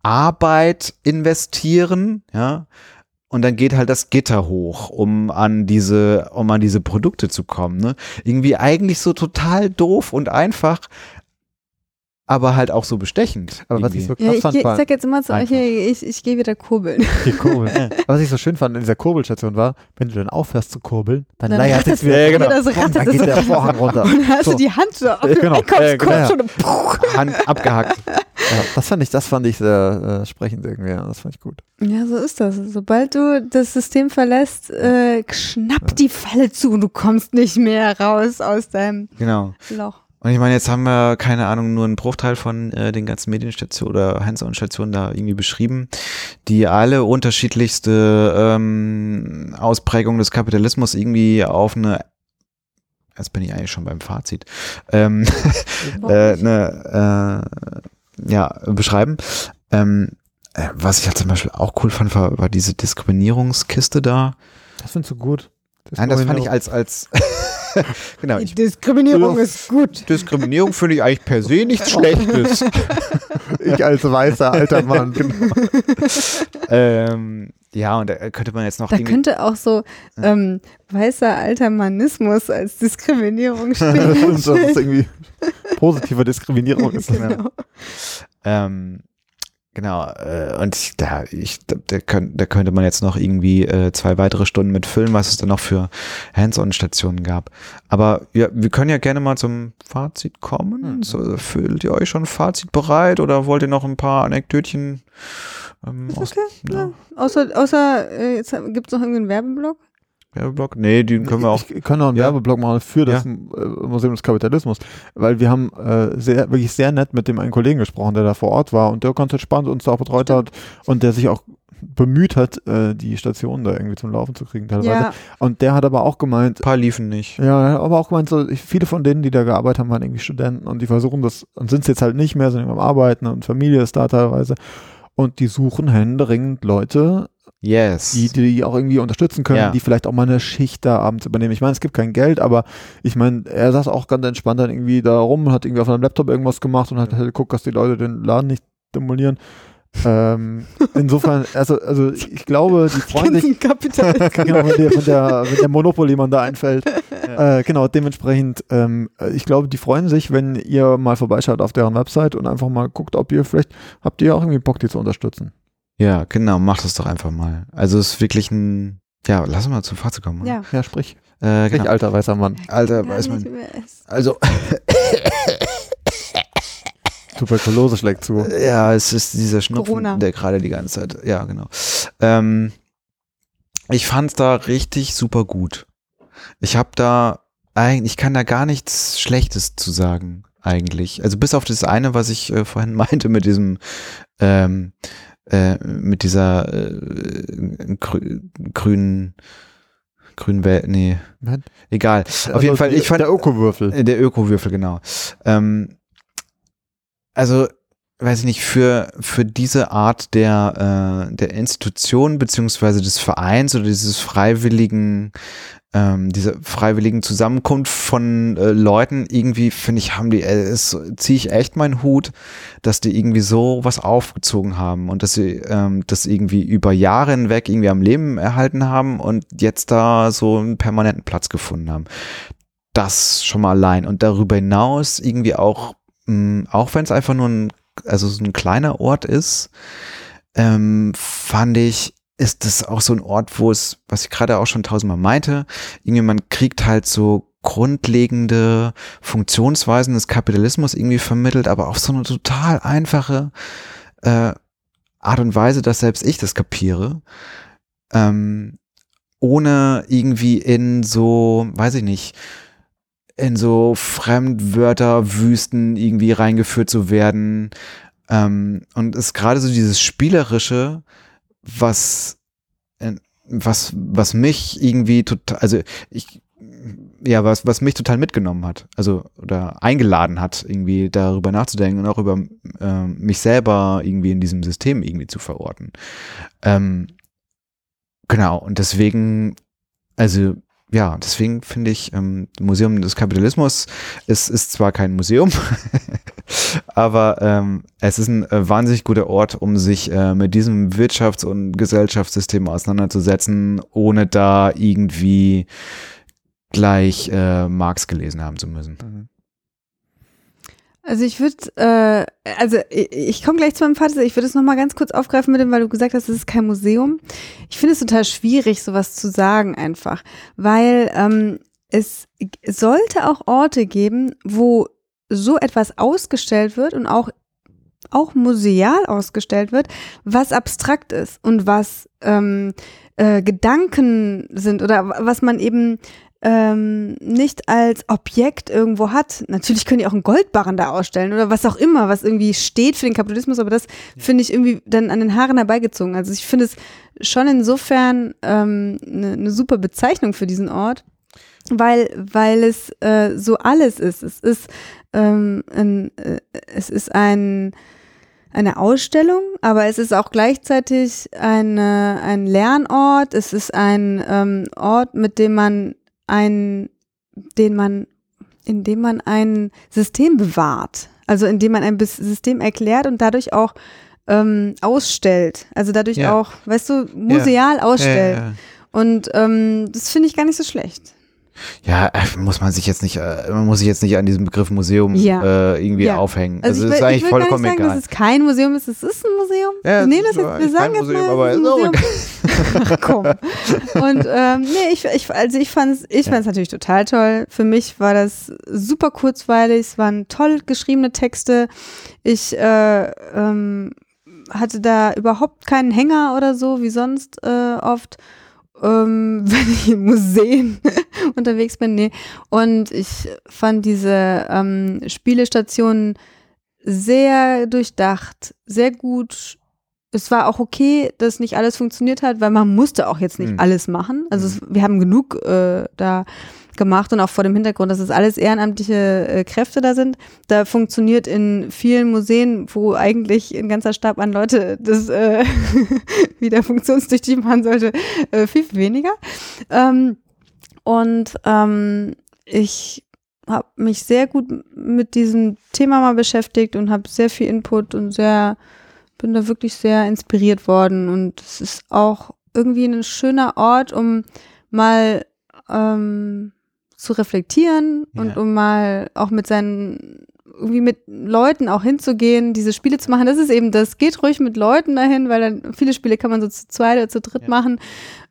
Arbeit investieren, ja, und dann geht halt das Gitter hoch, um an diese, um an diese Produkte zu kommen. Ne? Irgendwie eigentlich so total doof und einfach. Aber halt auch so bestechend. Aber was ich so irgendwie. Ja, krass ich, fand, geh- ich war, sag jetzt immer zu euch, Einfach. hier, ich, ich gehe wieder kurbeln. die Kurbel. Aber was ich so schön fand in dieser Kurbelstation war, wenn du dann aufhörst zu kurbeln, dann, Dann leiert es wieder. Ja, genau. das rattert dann geht der. Vorhang runter. Und dann hast So. du die Hand so auf dem Genau. Einkaufskorb Ja, schon. Puh. Hand abgehackt. Ja, das fand ich, das fand ich sehr äh, sprechend irgendwie. Ja, das fand ich gut. Ja, so ist das. Sobald du das System verlässt, äh, schnapp die Falle zu und du kommst nicht mehr raus aus deinem Genau. Loch. Und ich meine, jetzt haben wir, keine Ahnung, nur einen Bruchteil von äh, den ganzen Medienstationen oder Hands-on-Stationen da irgendwie beschrieben, die alle unterschiedlichste ähm, Ausprägungen des Kapitalismus irgendwie auf eine, jetzt bin ich eigentlich schon beim Fazit, ähm, äh, eine, äh, ja, beschreiben. Ähm, äh, was ich halt zum Beispiel auch cool fand, war, war diese Diskriminierungskiste da. Das findest du gut. Nein, das fand ich als, als, genau, Die ich Diskriminierung ist gut. Diskriminierung finde ich eigentlich per se nichts Schlechtes. ich als weißer alter Mann. ähm, ja, und da könnte man jetzt noch Da könnte auch so ähm, weißer alter Mannismus als Diskriminierung das stehen. dass es irgendwie positive Diskriminierung ist. genau. ähm, genau, äh, und ich, da, ich, da, da, könnt, da könnte man jetzt noch irgendwie äh, zwei weitere Stunden mitfüllen, was es dann noch für Hands-on-Stationen gab. Aber ja, wir können ja gerne mal zum Fazit kommen. Mhm. So, fühlt ihr euch schon Fazit bereit oder wollt ihr noch ein paar Anekdötchen ähm, aus Okay, ja. ja. Außer, außer äh, jetzt gibt es noch irgendeinen Werbeblock. Werbeblock? Nee, den können wir auch. Ich kann noch einen Ja. Werbeblock machen für das Ja. äh, Museum des Kapitalismus, weil wir haben äh, sehr, wirklich sehr nett mit dem einen Kollegen gesprochen, der da vor Ort war und der ganz entspannt uns da auch betreut hat und der sich auch bemüht hat, äh, die Station da irgendwie zum Laufen zu kriegen teilweise. Ja, Und der hat aber auch gemeint, Ein paar liefen nicht. ja, er aber auch gemeint, so, viele von denen, die da gearbeitet haben, waren irgendwie Studenten und die versuchen das, und sind es jetzt halt nicht mehr, sind am Arbeiten und Familie ist da teilweise. Und die suchen händeringend Leute, Yes. die, die auch irgendwie unterstützen können, Ja. die vielleicht auch mal eine Schicht da abends übernehmen. Ich meine, es gibt kein Geld, aber ich meine, er saß auch ganz entspannt dann irgendwie da rum und hat irgendwie auf einem Laptop irgendwas gemacht und hat halt geguckt, dass die Leute den Laden nicht demolieren. ähm, insofern, also, also ich glaube, die freuen sich, Kapitalisten. genau, wenn der, wenn der, wenn der Monopoly man da einfällt. Äh, genau, dementsprechend, ähm, ich glaube, die freuen sich, wenn ihr mal vorbeischaut auf deren Website und einfach mal guckt, ob ihr vielleicht, habt ihr auch irgendwie Bock, die zu unterstützen. Ja, genau, mach das doch einfach mal. Also es ist wirklich ein, ja, lass uns mal zum Fazit kommen. Ja. Ja, sprich. Äh, Sprich, genau. alter weißer Mann. Alter, Gar weiß nicht man. mehr es- Also, Tuberkulose schlägt zu. ja, es ist dieser Schnupfen, Corona. der gerade die ganze Zeit, ja, genau. Ähm, ich fand's da richtig super gut. Ich habe da eigentlich, ich kann da gar nichts Schlechtes zu sagen, eigentlich. Also bis auf das eine, was ich äh, vorhin meinte mit diesem, ähm, äh, mit dieser äh, grü grünen, grünen Welt, nee, Was? egal. Auf jeden Fall, ich fand, Der Ökowürfel. Der Ökowürfel, genau. Ähm, also, weiß ich nicht, für, für diese Art der, äh, der Institution beziehungsweise des Vereins oder dieses freiwilligen, ähm, diese freiwilligen Zusammenkunft von äh, Leuten, irgendwie, finde ich, haben die, äh, ziehe ich echt meinen Hut, dass die irgendwie so was aufgezogen haben und dass sie ähm, das irgendwie über Jahre hinweg irgendwie am Leben erhalten haben und jetzt da so einen permanenten Platz gefunden haben das schon mal allein. Und darüber hinaus irgendwie auch, mh, auch wenn es einfach nur ein, also so ein kleiner Ort ist, ähm, fand ich, ist das auch so ein Ort, wo es, was ich gerade auch schon tausendmal meinte, irgendwie man kriegt halt so grundlegende Funktionsweisen des Kapitalismus irgendwie vermittelt, aber auf so eine total einfache äh, Art und Weise, dass selbst ich das kapiere. Ähm, ohne irgendwie in so, weiß ich nicht, in so Fremdwörterwüsten irgendwie reingeführt zu werden. Ähm, und es ist gerade so dieses Spielerische, was, äh, was, was mich irgendwie total, also ich, ja, was, was mich total mitgenommen hat, also oder eingeladen hat, irgendwie darüber nachzudenken und auch über ähm, mich selber irgendwie in diesem System irgendwie zu verorten. Ähm, genau, und deswegen, also ja, deswegen finde ich, ähm, Museum des Kapitalismus ist, ist zwar kein Museum, aber ähm, es ist ein äh, wahnsinnig guter Ort, um sich äh, mit diesem Wirtschafts- und Gesellschaftssystem auseinanderzusetzen, ohne da irgendwie gleich äh, Marx gelesen haben zu müssen. Also ich würde, äh, also ich, ich komme gleich zu meinem Fazit. Ich würde es nochmal ganz kurz aufgreifen mit dem, weil du gesagt hast, es ist kein Museum. Ich finde es total schwierig, sowas zu sagen einfach, weil ähm, es sollte auch Orte geben, wo so etwas ausgestellt wird und auch auch museal ausgestellt wird, was abstrakt ist und was ähm, äh, Gedanken sind oder was man eben ähm, nicht als Objekt irgendwo hat. Natürlich können die auch einen Goldbarren da ausstellen oder was auch immer, was irgendwie steht für den Kapitalismus, aber das finde ich irgendwie dann an den Haaren herbeigezogen. Also ich finde es schon insofern eine ähm, ne, ne super Bezeichnung für diesen Ort, weil, weil es äh, so alles ist. Es ist, ähm, ein, äh, es ist ein eine Ausstellung, aber es ist auch gleichzeitig eine, ein Lernort. Es ist ein ähm, Ort, mit dem man ein, den man, in dem man ein System bewahrt. Also in dem man ein System erklärt und dadurch auch ähm, ausstellt. Also dadurch ja. auch, weißt du, museal ja. ausstellt. Ja, und ähm, das finde ich gar nicht so schlecht. Ja, äh, muss man sich jetzt nicht, äh, man muss sich jetzt nicht an diesem Begriff Museum ja. äh, irgendwie ja. aufhängen. Also, also ist eigentlich ich vollkommen gar nicht sagen, egal. dass es kein Museum ist, es ist ein Museum. Ja, wir nehmen das jetzt, wir sagen jetzt Museum, mal, aber ist ein Museum. Ach, komm. Und ähm, nee, ich, ich, also ich fand es ich fand's natürlich total toll. Für mich war das super kurzweilig, es waren toll geschriebene Texte. Ich äh, ähm, hatte da überhaupt keinen Hänger oder so, wie sonst äh, oft ähm, wenn ich in Museen unterwegs bin. Nee. Und ich fand diese ähm, Spielestationen sehr durchdacht, sehr gut. Es war auch okay, dass nicht alles funktioniert hat, weil man musste auch jetzt nicht mhm. alles machen. Also es, wir haben genug äh, da gemacht und auch vor dem Hintergrund, dass es alles ehrenamtliche äh, Kräfte da sind. Da funktioniert in vielen Museen, wo eigentlich ein ganzer Stab an Leute das äh, wieder funktionstüchtig machen sollte, äh, viel, viel weniger. Ähm, und ähm, ich habe mich sehr gut mit diesem Thema mal beschäftigt und habe sehr viel Input und sehr bin da wirklich sehr inspiriert worden und es ist auch irgendwie ein schöner Ort, um mal ähm, zu reflektieren ja. und um mal auch mit seinen irgendwie mit Leuten auch hinzugehen, diese Spiele zu machen. Das ist eben das. Geht ruhig mit Leuten dahin, weil dann viele Spiele kann man so zu zweit oder zu dritt ja. machen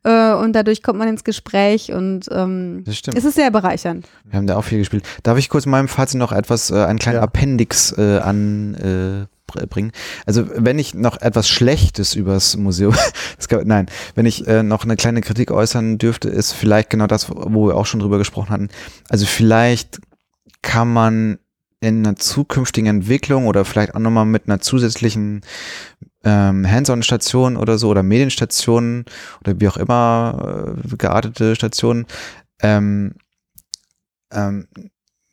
äh, und dadurch kommt man ins Gespräch und ähm, das stimmt. es ist sehr bereichernd. Wir haben da auch viel gespielt. Darf ich kurz in meinem Fazit noch etwas, äh, einen kleinen ja. Appendix äh, an äh, bringen. Also wenn ich noch etwas Schlechtes übers Museum, kann, nein, wenn ich äh, noch eine kleine Kritik äußern dürfte, ist vielleicht genau das, wo wir auch schon drüber gesprochen hatten. Also vielleicht kann man in einer zukünftigen Entwicklung oder vielleicht auch nochmal mit einer zusätzlichen ähm, Hands-on-Station oder so oder Medienstationen oder wie auch immer äh, geartete Stationen ähm, ähm,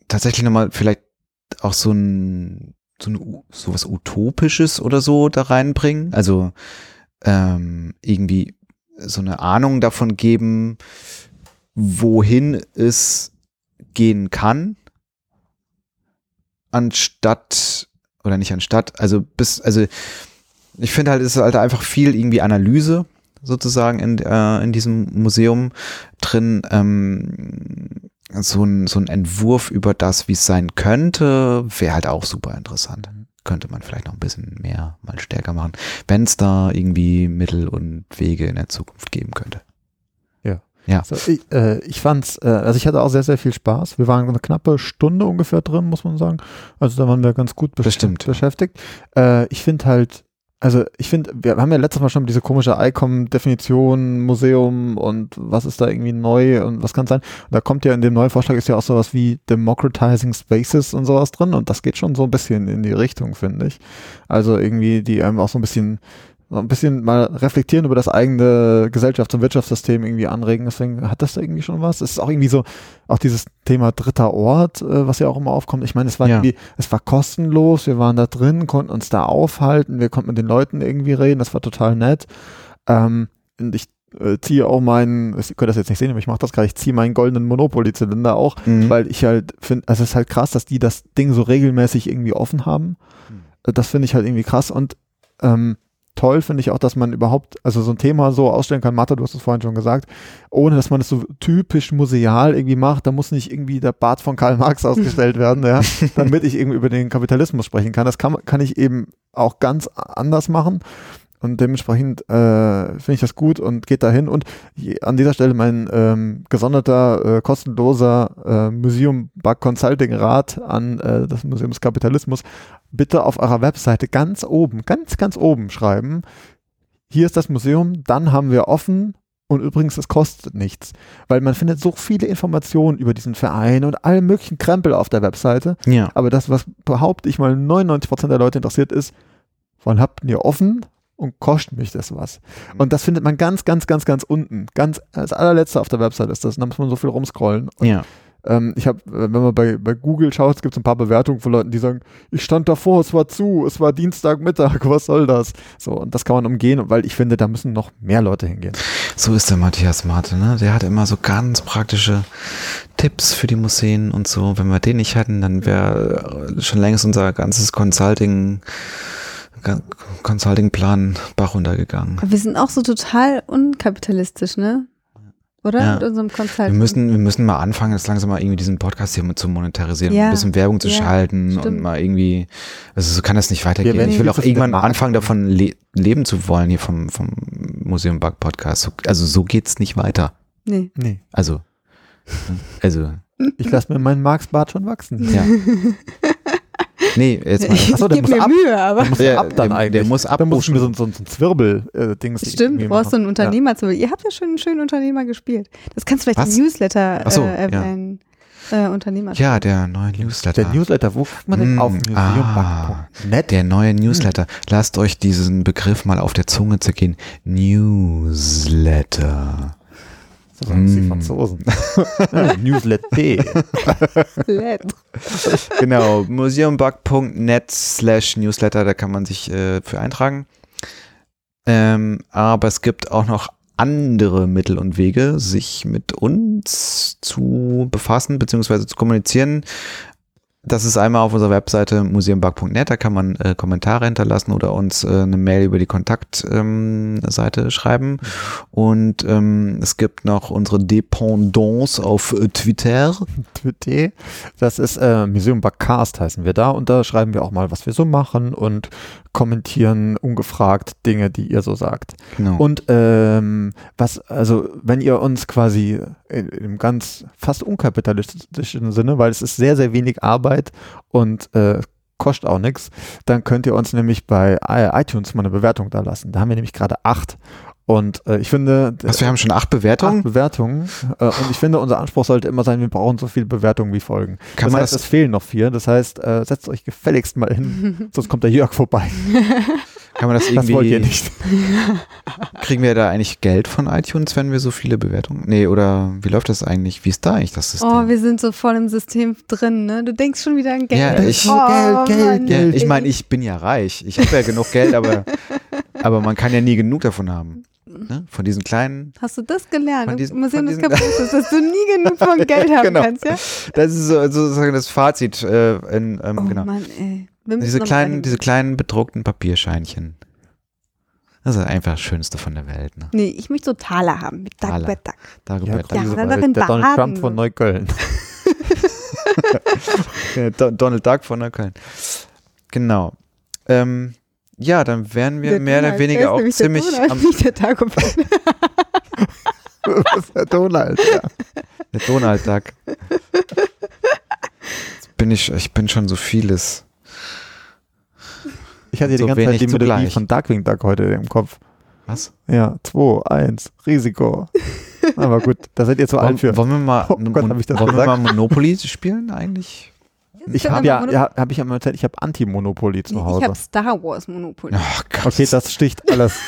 tatsächlich nochmal vielleicht auch so ein so, eine, so was Utopisches oder so da reinbringen. Also ähm, irgendwie so eine Ahnung davon geben, wohin es gehen kann, anstatt oder nicht anstatt, also bis, also ich finde halt, es ist halt einfach viel irgendwie Analyse sozusagen in, äh, in diesem Museum drin. Ähm, so ein, so ein Entwurf über das, wie es sein könnte, wäre halt auch super interessant. Könnte man vielleicht noch ein bisschen mehr, mal stärker machen, wenn es da irgendwie Mittel und Wege in der Zukunft geben könnte. Ja. Ja. Also ich, äh, ich fand's, äh, also ich hatte auch sehr, sehr viel Spaß. Wir waren eine knappe Stunde ungefähr drin, muss man sagen. Also da waren wir ganz gut besch beschäftigt. Äh, ich finde halt, also ich finde, wir haben ja letztes Mal schon diese komische ICOM-Definition, Museum und was ist da irgendwie neu und was kann sein. Und da kommt ja in dem neuen Vorschlag ist ja auch sowas wie Democratizing Spaces und sowas drin und das geht schon so ein bisschen in die Richtung, finde ich. Also irgendwie, die einem auch so ein bisschen so ein bisschen mal reflektieren über das eigene Gesellschafts- und Wirtschaftssystem irgendwie anregen. Deswegen hat das irgendwie schon was. Es ist auch irgendwie so, auch dieses Thema dritter Ort, äh, was ja auch immer aufkommt. Ich meine, es war ja. irgendwie, es war kostenlos, wir waren da drin, konnten uns da aufhalten, wir konnten mit den Leuten irgendwie reden, das war total nett. Ähm, und ich äh, ziehe auch meinen, ich könnte das jetzt nicht sehen, aber ich mache das gerade, ich ziehe meinen goldenen Monopoly-Zylinder auch, mhm. weil ich halt finde, also es ist halt krass, dass die das Ding so regelmäßig irgendwie offen haben. Mhm. Das finde ich halt irgendwie krass und ähm, toll finde ich auch, dass man überhaupt, also so ein Thema so ausstellen kann, Mathe, du hast es vorhin schon gesagt, ohne dass man es so typisch museal irgendwie macht. Da muss nicht irgendwie der Bart von Karl Marx ausgestellt werden, ja, damit ich irgendwie über den Kapitalismus sprechen kann. Das kann, kann ich eben auch ganz anders machen. Und dementsprechend äh, finde ich das gut und geht dahin. Und je, an dieser Stelle mein ähm, gesonderter, äh, kostenloser äh, Museum Bug Consulting Rat an äh, das Museum des Kapitalismus. Bitte auf eurer Webseite ganz oben, ganz, ganz oben schreiben. Hier ist das Museum, dann haben wir offen. Und übrigens, es kostet nichts, weil man findet so viele Informationen über diesen Verein und alle möglichen Krempel auf der Webseite. Ja. Aber das, was behaupte ich mal 99% der Leute interessiert ist, wann habt ihr offen und kostet mich das was? Und das findet man ganz, ganz, ganz, ganz unten. Ganz als allerletzte auf der Website ist das. Und da muss man so viel rumscrollen. Und, Ja. ähm, ich habe, wenn man bei, bei Google schaut, gibt es ein paar Bewertungen von Leuten, die sagen, ich stand davor, es war zu, es war Dienstagmittag, was soll das? So, und das kann man umgehen, weil ich finde, da müssen noch mehr Leute hingehen. So ist der Matthias Marte, ne? Der hat immer so ganz praktische Tipps für die Museen und so. Wenn wir den nicht hätten, dann wäre äh, schon längst unser ganzes Consulting, Consulting-Plan Bach runtergegangen. Aber wir sind auch so total unkapitalistisch, ne? Oder? Ja. Mit unserem Wir Consulting. müssen, wir müssen mal anfangen, jetzt langsam mal irgendwie diesen Podcast hier mit zu monetarisieren, Ja. ein bisschen Werbung zu Ja, schalten stimmt. und mal irgendwie, also so kann das nicht weitergehen. ich will auch irgendwann anfangen, davon le leben zu wollen hier vom, vom Museum Bug Podcast. So, also so geht's nicht weiter. Nee. Nee. Also, also, Ich lasse mir meinen Marx-Bart schon wachsen. ja. Nee, jetzt mal. Ich Achso, der muss mir ab. Mühe, aber. Der muss Der- ab dann der- eigentlich. der muss ab- Da muss ich mir so, so, so ein Zwirbel-Dings. Stimmt, du brauchst so einen Unternehmer zu. Ihr habt ja schon einen schönen Unternehmer gespielt. Das kannst du vielleicht Was? im Newsletter Ach so, äh, erwähnen. Äh, Unternehmer. Ja, der neue Newsletter. Der Newsletter, wo kriegt man den Mm, auf? ah. Museumbank.net. Der neue Newsletter. Lasst euch diesen Begriff mal auf der Zunge zergehen. Newsletter. So sagen es die Mm. Franzosen. ja, Newsletter. Let. genau, museumbug.net slash Newsletter, da kann man sich äh, für eintragen. Ähm, aber es gibt auch noch andere Mittel und Wege, sich mit uns zu befassen bzw. zu kommunizieren. Das ist einmal auf unserer Webseite museumbug.net, da kann man äh, Kommentare hinterlassen oder uns äh, eine Mail über die Kontaktseite ähm, schreiben. Und ähm, es gibt noch unsere Dependance auf äh, Twitter. Twitter. Das ist äh, Museum Backcast heißen wir da und da schreiben wir auch mal, was wir so machen und kommentieren ungefragt Dinge, die ihr so sagt. Genau. Und ähm, was, also wenn ihr uns quasi im ganz fast unkapitalistischen Sinne, weil es ist sehr, sehr wenig Arbeit und äh, kostet auch nichts, dann könnt ihr uns nämlich bei iTunes mal eine Bewertung da lassen. Da haben wir nämlich gerade acht. Und äh, ich finde, Was, wir haben schon acht Bewertungen? acht Bewertungen. Äh, und ich finde, unser Anspruch sollte immer sein, wir brauchen so viele Bewertungen wie Folgen. Kann das heißt, das- es fehlen noch vier. Das heißt, äh, setzt euch gefälligst mal hin, sonst kommt der Jörg vorbei. Kann man das Das wollt ihr irgendwie, nicht. kriegen wir da eigentlich Geld von iTunes, wenn wir so viele Bewertungen? Nee, oder wie läuft das eigentlich? Wie ist da eigentlich das System? Oh, wir sind so voll im System drin, ne? Du denkst schon wieder an Geld. Ja, ich- oh, Geld, Geld, Mann, Geld. ich meine, ich bin ja reich. Ich habe ja genug Geld, aber, aber man kann ja nie genug davon haben. Ne? Von diesen kleinen. Hast du das gelernt? Von diesen- Im Museum des Kapitalismus, dass du nie genug von Geld haben Genau. kannst, ja? Das ist so- sozusagen das Fazit. Äh, in, ähm, Oh genau. Mann, ey. Diese kleinen, diese kleinen bedruckten Papierscheinchen. Das ist einfach das Schönste von der Welt. Ne? Nee, ich möchte so Taler haben mit Taler. Dagobert Duck. Dagobert Ja, dann der Donald baden. Trump von Neukölln. Ja, Do- Donald Duck von Neukölln. Genau. Ähm, ja, dann wären wir Der mehr oder Donald, weniger der ist auch nämlich der ziemlich Donald, am nicht der Dagobert. das ist der Donald. Ja. der Donald Duck. Jetzt bin ich, ich bin schon so vieles. Ich hatte die So ganze Zeit wenig die Melodie zugleich. von Darkwing Duck heute im Kopf. Was? Ja, 2, 1, Risiko. Aber gut, da seid ihr zu alt Wollen, für. wollen wir mal, Oh Gott, hab ich das wollen wir mal Monopoly spielen eigentlich? Ich habe ja, ja habe ich ja mal erzählt, ich habe Anti-Monopoly zu Nee, ich Hause. habe Star Wars Monopoly. Oh Gott. Okay, das sticht alles.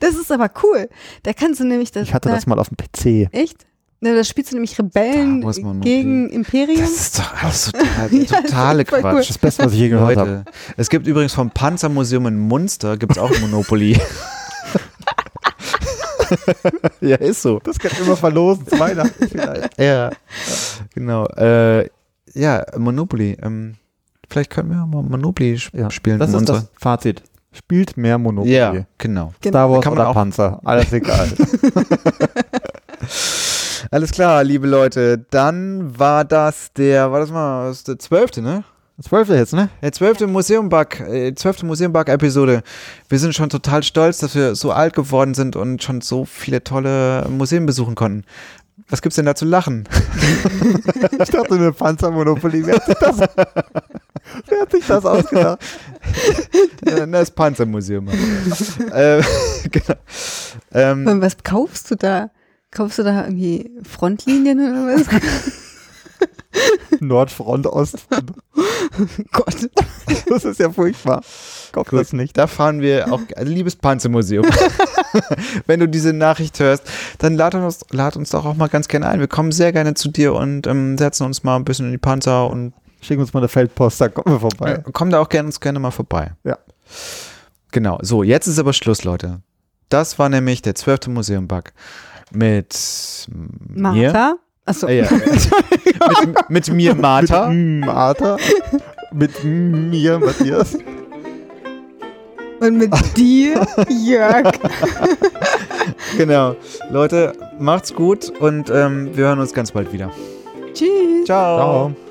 Das ist aber cool. Da kannst du nämlich das. Ich hatte da, das mal auf dem PC. Echt? Ne, da spielst du nämlich Rebellen gegen Imperium. Das ist doch alles total, Ja, das totale cool. Quatsch. Das Beste, was ich je gehört habe. Es gibt übrigens vom Panzermuseum in Munster gibt's auch ein Monopoly. ja, ist so. Das kann immer verlosen, zu Weihnachten vielleicht. Ja, genau. Äh, ja, Monopoly. Ähm, vielleicht können wir mal Monopoly sp Ja, spielen. Das ist unsere- das Fazit. Spielt mehr Monopoly. Ja, genau. Star Wars Kann man oder auch- Panzer, alles egal. Alles klar, liebe Leute. Dann war das der, war das mal, das ist der zwölfte, ne? Zwölfte jetzt, ne? Der zwölfte Museum-Bug, äh, zwölfte Museum-Bug-Episode. Wir sind schon total stolz, dass wir so alt geworden sind und schon so viele tolle Museen besuchen konnten. Was gibt's denn da zu lachen? Ich dachte, eine Panzermonopoly. Wer hat sich das, wer hat sich das ausgedacht? Das Panzermuseum. äh, genau. ähm, Was kaufst du da? Kaufst du da irgendwie Frontlinien oder was? Nordfront, Ostfront. Gott. Das ist ja furchtbar. Gut, das nicht. Da fahren wir auch, also liebes Panzermuseum. Wenn du diese Nachricht hörst, dann lad uns, lad uns doch auch mal ganz gerne ein. Wir kommen sehr gerne zu dir und ähm, setzen uns mal ein bisschen in die Panzer und Schicken uns mal eine Feldpost, da kommen wir vorbei. äh, kommen da auch gerne uns gerne mal vorbei. Ja. Genau. So, jetzt ist aber Schluss, Leute. Das war nämlich der zwölfte Museum-Bug mit mir. Achso. Äh, ja. mit, mit mir, Martha. Mit Martha. Mit mir, Matthias. Und mit dir, Jörg. Genau. Leute, macht's gut und ähm, wir hören uns ganz bald wieder. Tschüss. Ciao. Ciao.